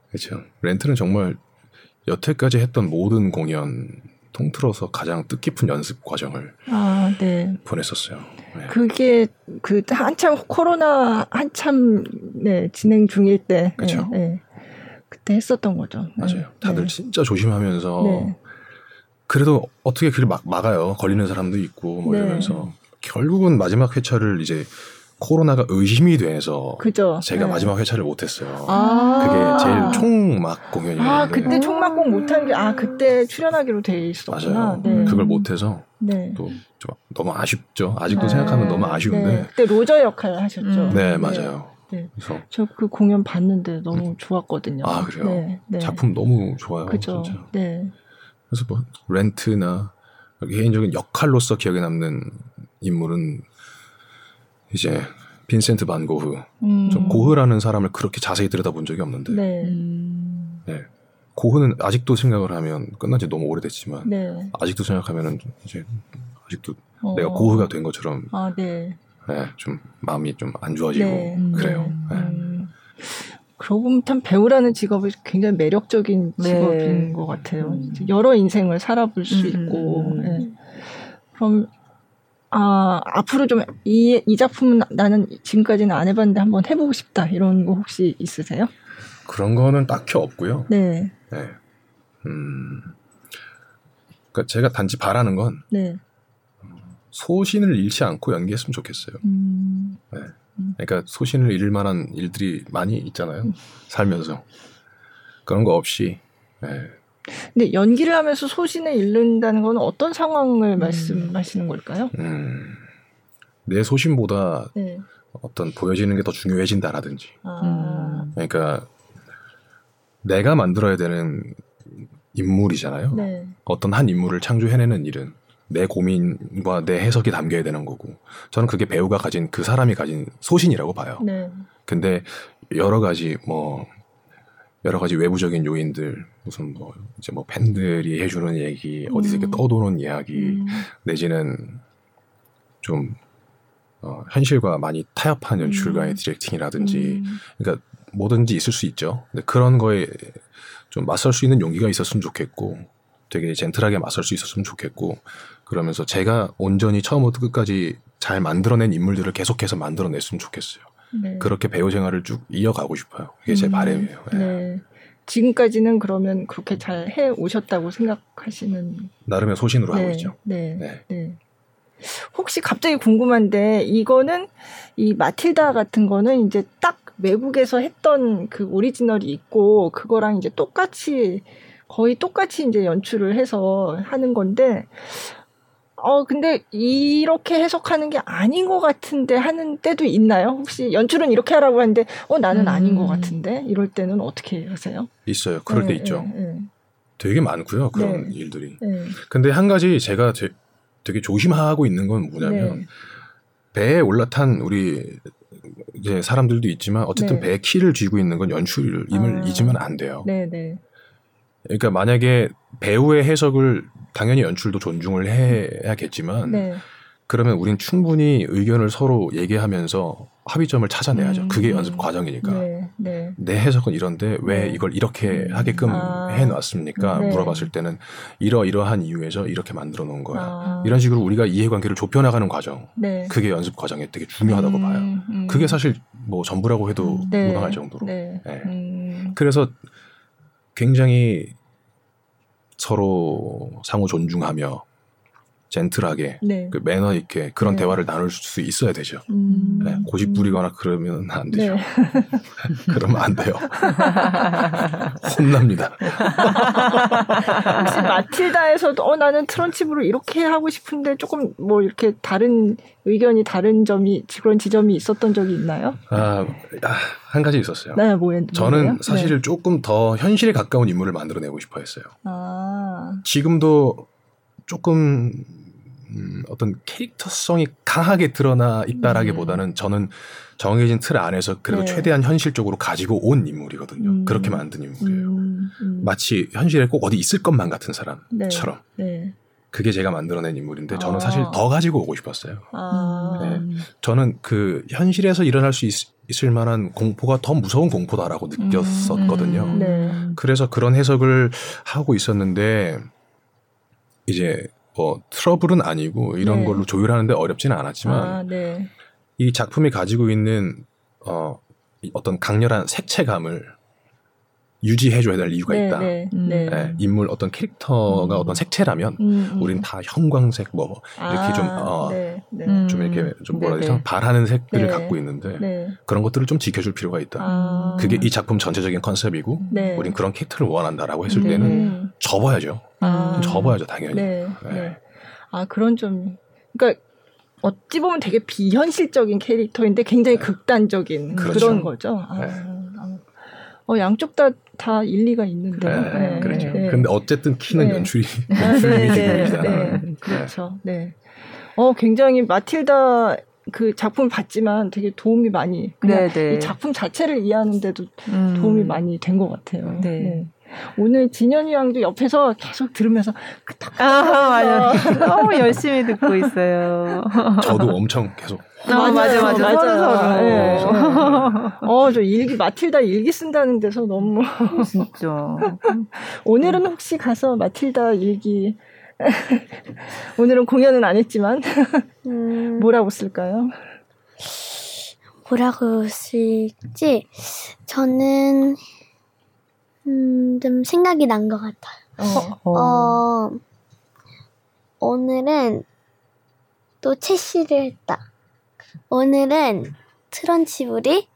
[SPEAKER 3] 그렇죠 렌트는 정말 여태까지 했던 모든 공연 통틀어서 가장 뜻깊은 연습 과정을 아, 네. 보냈었어요.
[SPEAKER 2] 네. 그게 그 한참 코로나 한참 네, 진행 중일 때 그렇죠. 네, 네. 그때 했었던 거죠.
[SPEAKER 3] 맞아요. 네. 다들 네. 진짜 조심하면서 네. 그래도 어떻게 그를 막 막아요. 걸리는 사람도 있고 뭐 이러면서 결국은 마지막 회차를 이제 코로나가 의심이 돼서 그죠. 제가 네. 마지막 회차를 못했어요. 아~ 그게 제일 총막 공연이었는데.
[SPEAKER 2] 아 그때 총막공 못한 게 아 그때 출연하기로 돼 있었구나. 맞아요.
[SPEAKER 3] 네. 그걸 못해서 네. 또 너무 아쉽죠. 아직도 네. 생각하면 너무 아쉬운데. 네.
[SPEAKER 2] 그때 로저 역할 하셨죠.
[SPEAKER 3] 음. 네 맞아요.
[SPEAKER 2] 네. 그래서 저 그 공연 봤는데 너무 좋았거든요.
[SPEAKER 3] 아 그래요. 작품 너무 좋아요. 그죠. 진짜. 네. 그래서 뭐 렌트나 개인적인 역할로서 기억에 남는 인물은 이제 빈센트 반 고흐. 음. 저 고흐라는 사람을 그렇게 자세히 들여다본 적이 없는데. 네. 음. 네. 고흐는 아직도 생각을 하면 끝난 지 너무 오래됐지만 네. 아직도 생각하면은 이제 아직도 어. 내가 고흐가 된 것처럼 아, 네. 네, 좀 마음이 좀 안 좋아지고 네. 그래요. 네. 음.
[SPEAKER 2] 그러고 보면 참 배우라는 직업이 굉장히 매력적인 네. 직업인 것 같아요. 음. 여러 인생을 살아볼 수 음, 있고. 네. 그럼 아, 앞으로 좀 이, 이 작품은 나는 지금까지는 안 해봤는데 한번 해보고 싶다. 이런 거 혹시 있으세요?
[SPEAKER 3] 그런 거는 딱히 없고요. 네. 네. 음. 그니까 제가 단지 바라는 건. 네. 소신을 잃지 않고 연기했으면 좋겠어요. 음. 네. 그러니까 소신을 잃을 만한 일들이 많이 있잖아요. 음. 살면서. 그런 거 없이 네.
[SPEAKER 2] 근데 연기를 하면서 소신을 잃는다는 건 어떤 상황을 음. 말씀하시는 걸까요? 음,
[SPEAKER 3] 내 소신보다 네. 어떤 보여지는 게 더 중요해진다라든지. 아. 그러니까 내가 만들어야 되는 인물이잖아요. 네. 어떤 한 인물을 창조해내는 일은 내 고민과 내 해석이 담겨야 되는 거고 저는 그게 배우가 가진 그 사람이 가진 소신이라고 봐요. 네. 근데 여러 가지 뭐 여러 가지 외부적인 요인들 무슨 뭐 이제 뭐 팬들이 해주는 얘기 어디서 이렇게 음. 떠도는 이야기 음. 내지는 좀 어, 현실과 많이 타협한 연출가의 음. 디렉팅이라든지 음. 그러니까 뭐든지 있을 수 있죠. 근데 그런 거에 좀 맞설 수 있는 용기가 있었으면 좋겠고 되게 젠틀하게 맞설 수 있었으면 좋겠고 그러면서 제가 온전히 처음부터 끝까지 잘 만들어낸 인물들을 계속해서 만들어냈으면 좋겠어요. 네. 그렇게 배우 생활을 쭉 이어가고 싶어요. 그게 제 음, 바람이에요. 네. 네.
[SPEAKER 2] 지금까지는 그러면 그렇게 잘 해 오셨다고 생각하시는
[SPEAKER 3] 나름의 소신으로 네. 하고 있죠.
[SPEAKER 2] 네. 네. 네. 혹시 갑자기 궁금한데 이거는 이 마틸다 같은 거는 이제 딱 외국에서 했던 그 오리지널이 있고 그거랑 이제 똑같이 거의 똑같이 이제 연출을 해서 하는 건데 어, 근데 이렇게 해석하는 게 아닌 것 같은데 하는 때도 있나요? 혹시 연출은 이렇게 하라고 하는데, 어, 나는 음. 아닌 것 같은데? 이럴 때는 어떻게 하세요?
[SPEAKER 3] 있어요. 그럴 네, 때 있죠. 네, 네. 되게 많고요. 그런 네. 일들이. 네. 근데 한 가지 제가 되, 되게 조심하고 있는 건 뭐냐면, 네. 배에 올라탄 우리 이제 사람들도 있지만 어쨌든 배에 키를 쥐고 있는 건 연출임을 아. 잊으면 안 돼요. 네, 네. 그러니까 만약에 배우의 해석을 당연히 연출도 존중을 해야겠지만 네. 그러면 우린 충분히 의견을 서로 얘기하면서 합의점을 찾아내야죠. 음, 그게 연습 과정이니까. 네, 네. 내 해석은 이런데 왜 네. 이걸 이렇게 음. 하게끔 아, 해놨습니까? 네. 물어봤을 때는 이러이러한 이유에서 이렇게 만들어 놓은 거야. 아. 이런 식으로 우리가 이해관계를 좁혀나가는 과정. 네. 그게 연습 과정에 되게 중요하다고 음, 봐요. 음. 그게 사실 뭐 전부라고 해도 네. 무방할 정도로. 네. 음. 그래서 굉장히 서로 상호 존중하며 젠틀하게 네. 그 매너 있게 그런 네. 대화를 나눌 수 있어야 되죠. 음. 네, 고집 부리거나 그러면 안 되죠. 네. [LAUGHS] 그러면 안 돼요. [LAUGHS] 혼납니다.
[SPEAKER 2] 혹시 마틸다에서도 어 나는 트런칩으로 이렇게 하고 싶은데 조금 뭐 이렇게 다른 의견이 다른 점이 그런 지점이 있었던 적이 있나요?
[SPEAKER 3] 아, 아한 가지 있었어요. 네, 뭐 저는 사실 네. 조금 더 현실에 가까운 인물을 만들어내고 싶어했어요. 아. 지금도 조금 음, 어떤 캐릭터성이 강하게 드러나 있다라기보다는 음. 저는 정해진 틀 안에서 그래도 네. 최대한 현실적으로 가지고 온 인물이거든요. 음. 그렇게 만든 인물이에요. 음. 음. 마치 현실에 꼭 어디 있을 것만 같은 사람처럼. 네. 네. 그게 제가 만들어낸 인물인데 저는 아. 사실 더 가지고 오고 싶었어요. 아. 네. 저는 그 현실에서 일어날 수 있, 을 만한 공포가 더 무서운 공포다라고 느꼈었거든요. 음. 네. 그래서 그런 해석을 하고 있었는데 이제 뭐 트러블은 아니고 이런 네. 걸로 조율하는데 어렵지는 않았지만 아, 네. 이 작품이 가지고 있는 어 어떤 강렬한 색채감을 유지해줘야 될 이유가 네, 있다. 네, 네. 네, 인물 어떤 캐릭터가 음. 어떤 색채라면 음, 음. 우린 다 형광색 뭐 이렇게 아, 좀, 어, 네, 네. 좀 이렇게 좀 뭐라 해야 되죠? 바라는 색들을 갖고 있는데 그런 것들을 좀 지켜줄 필요가 있다. 아. 그게 이 작품 전체적인 컨셉이고 우린 그런 캐릭터를 원한다라고 했을 때는 접어야죠. 아. 접어야죠, 당연히.
[SPEAKER 2] 아 그런 좀 그러니까 어찌 보면 되게 비현실적인 캐릭터인데 굉장히 극단적인 그렇죠. 그런 거죠. 아. 어, 양쪽 다, 다 일리가 있는데. 네,
[SPEAKER 3] 네, 그렇죠. 네. 근데 어쨌든 키는 네. 연출이, [LAUGHS] 연출이 네, 중요합니다.
[SPEAKER 2] 네, 그렇죠. 네. 어, 굉장히 마틸다 그 작품을 봤지만 되게 도움이 많이, 그냥 이 작품 자체를 이해하는데도 음. 도움이 많이 된 것 같아요. 네. 오늘 진현이 양도 옆에서 계속 들으면서
[SPEAKER 1] 아, 맞아. 너무 열심히 듣고 있어요.
[SPEAKER 3] 저도 엄청 계속.
[SPEAKER 2] 아, 맞아, 맞아, 맞아. 맞아. 네. 어, 저 일기, 마틸다 일기 쓴다는 데서 너무.
[SPEAKER 1] 진짜. [LAUGHS]
[SPEAKER 2] 오늘은 혹시 가서 마틸다 일기, [LAUGHS] 오늘은 공연은 안 했지만, [LAUGHS] 음... 뭐라고 쓸까요?
[SPEAKER 4] 뭐라고 쓸지, 저는, 음, 좀 생각이 난 것 같아요. 어. 어, 오늘은 또 채시를 했다. 오늘은 트런치블이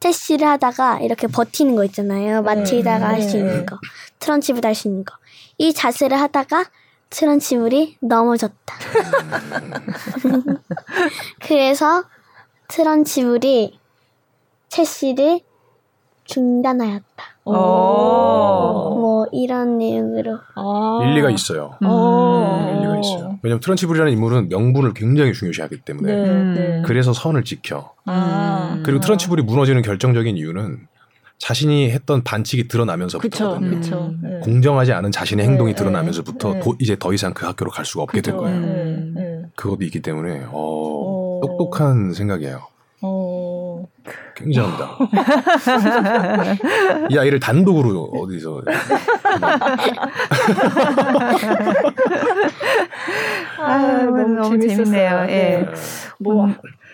[SPEAKER 4] 채시를 하다가 이렇게 버티는 거 있잖아요. 마틸다가 네. 할수 있는 거. 트런치블 할 수 있는 거. 이 자세를 하다가 트런치블이 넘어졌다. [LAUGHS] 그래서 트런치블이 채시를 중단하였다. 뭐 이런 내용으로
[SPEAKER 3] 아~ 일리가 있어요. 음. 일리가 있어요. 왜냐하면 트런치블이라는 인물은 명분을 굉장히 중요시하기 때문에 네, 네. 그래서 선을 지켜. 아~ 그리고 트런치블이 무너지는 결정적인 이유는 자신이 했던 반칙이 드러나면서부터거든요. 그쵸, 네. 공정하지 않은 자신의 행동이 네, 드러나면서부터 네. 도, 이제 더 이상 그 학교로 갈 수가 없게 그쵸, 된 거예요. 네, 그것도 있기 때문에 어, 똑똑한 생각이에요. 어... 굉장합니다. 이 아이를 단독으로 어디서
[SPEAKER 2] 아, 너무, 너무 재밌네요. 예. 네. 뭐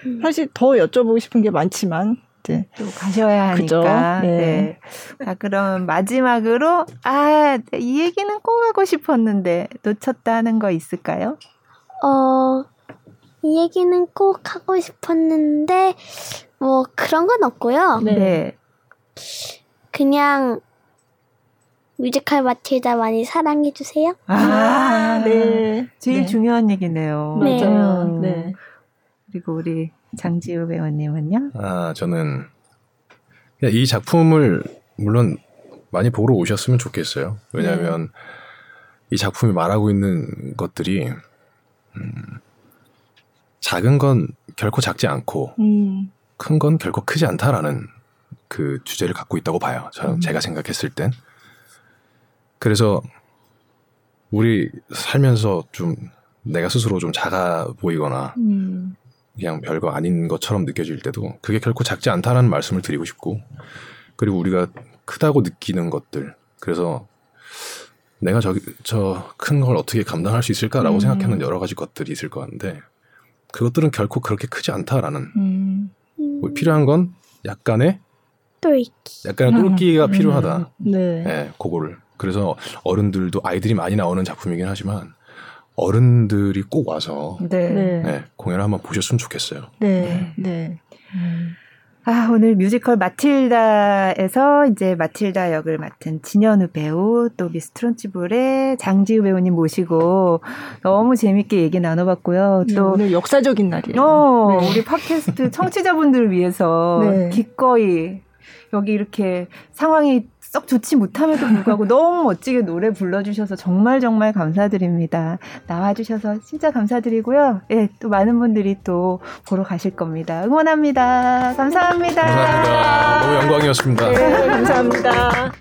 [SPEAKER 2] 음. 사실 더 여쭤보고 싶은 게 많지만
[SPEAKER 1] 네. 또 가셔야 하니까. 네. 네. 자, 그럼 마지막으로 아, 이 얘기는 꼭 하고 싶었는데 놓쳤다는 거 있을까요?
[SPEAKER 4] 어, 이 얘기는 꼭 하고 싶었는데 뭐 그런 건 없고요. 네. 네. 그냥 뮤지컬 마틸다 많이 사랑해 주세요.
[SPEAKER 1] 아, 아 네. 제일 네. 중요한 얘기네요.
[SPEAKER 2] 네. 맞아요. 네.
[SPEAKER 1] 그리고 우리 장지우 배우님은요?
[SPEAKER 3] 아, 저는 이 작품을 물론 많이 보러 오셨으면 좋겠어요. 왜냐하면 네. 이 작품이 말하고 있는 것들이 음, 작은 건 결코 작지 않고 음. 큰 건 결코 크지 않다라는 그 주제를 갖고 있다고 봐요. 저는 음. 제가 생각했을 땐. 그래서 우리 살면서 좀 내가 스스로 좀 작아 보이거나 음. 그냥 별거 아닌 것처럼 느껴질 때도 그게 결코 작지 않다라는 말씀을 드리고 싶고 그리고 우리가 크다고 느끼는 것들 그래서 내가 저기 저큰 걸 어떻게 감당할 수 있을까라고 음. 생각하는 여러 가지 것들이 있을 것 같은데 그것들은 결코 그렇게 크지 않다라는 음. 뭐 필요한 건 약간의
[SPEAKER 4] 똘끼
[SPEAKER 3] 약간의 똘끼가 음. 필요하다. 네. 네, 그거를 그래서 어른들도 아이들이 많이 나오는 작품이긴 하지만 어른들이 꼭 와서 네. 네, 공연을 한번 보셨으면 좋겠어요.
[SPEAKER 2] 네, 네. 네. 음.
[SPEAKER 1] 아, 오늘 뮤지컬 마틸다에서 이제 마틸다 역을 맡은 진현우 배우 또 미스 트런치불의 장지우 배우님 모시고 너무 재밌게 얘기 나눠봤고요.
[SPEAKER 2] 네, 또 오늘 역사적인 날이에요.
[SPEAKER 1] 어, 네. 우리 팟캐스트 [LAUGHS] 청취자분들을 위해서 네. 기꺼이 여기 이렇게 상황이 썩 좋지 못함에도 불구하고 너무 멋지게 노래 불러주셔서 정말 정말 감사드립니다. 나와주셔서 진짜 감사드리고요. 예, 또 많은 분들이 또 보러 가실 겁니다. 응원합니다. 감사합니다.
[SPEAKER 3] 감사합니다. 너무 영광이었습니다.
[SPEAKER 2] 네, 감사합니다.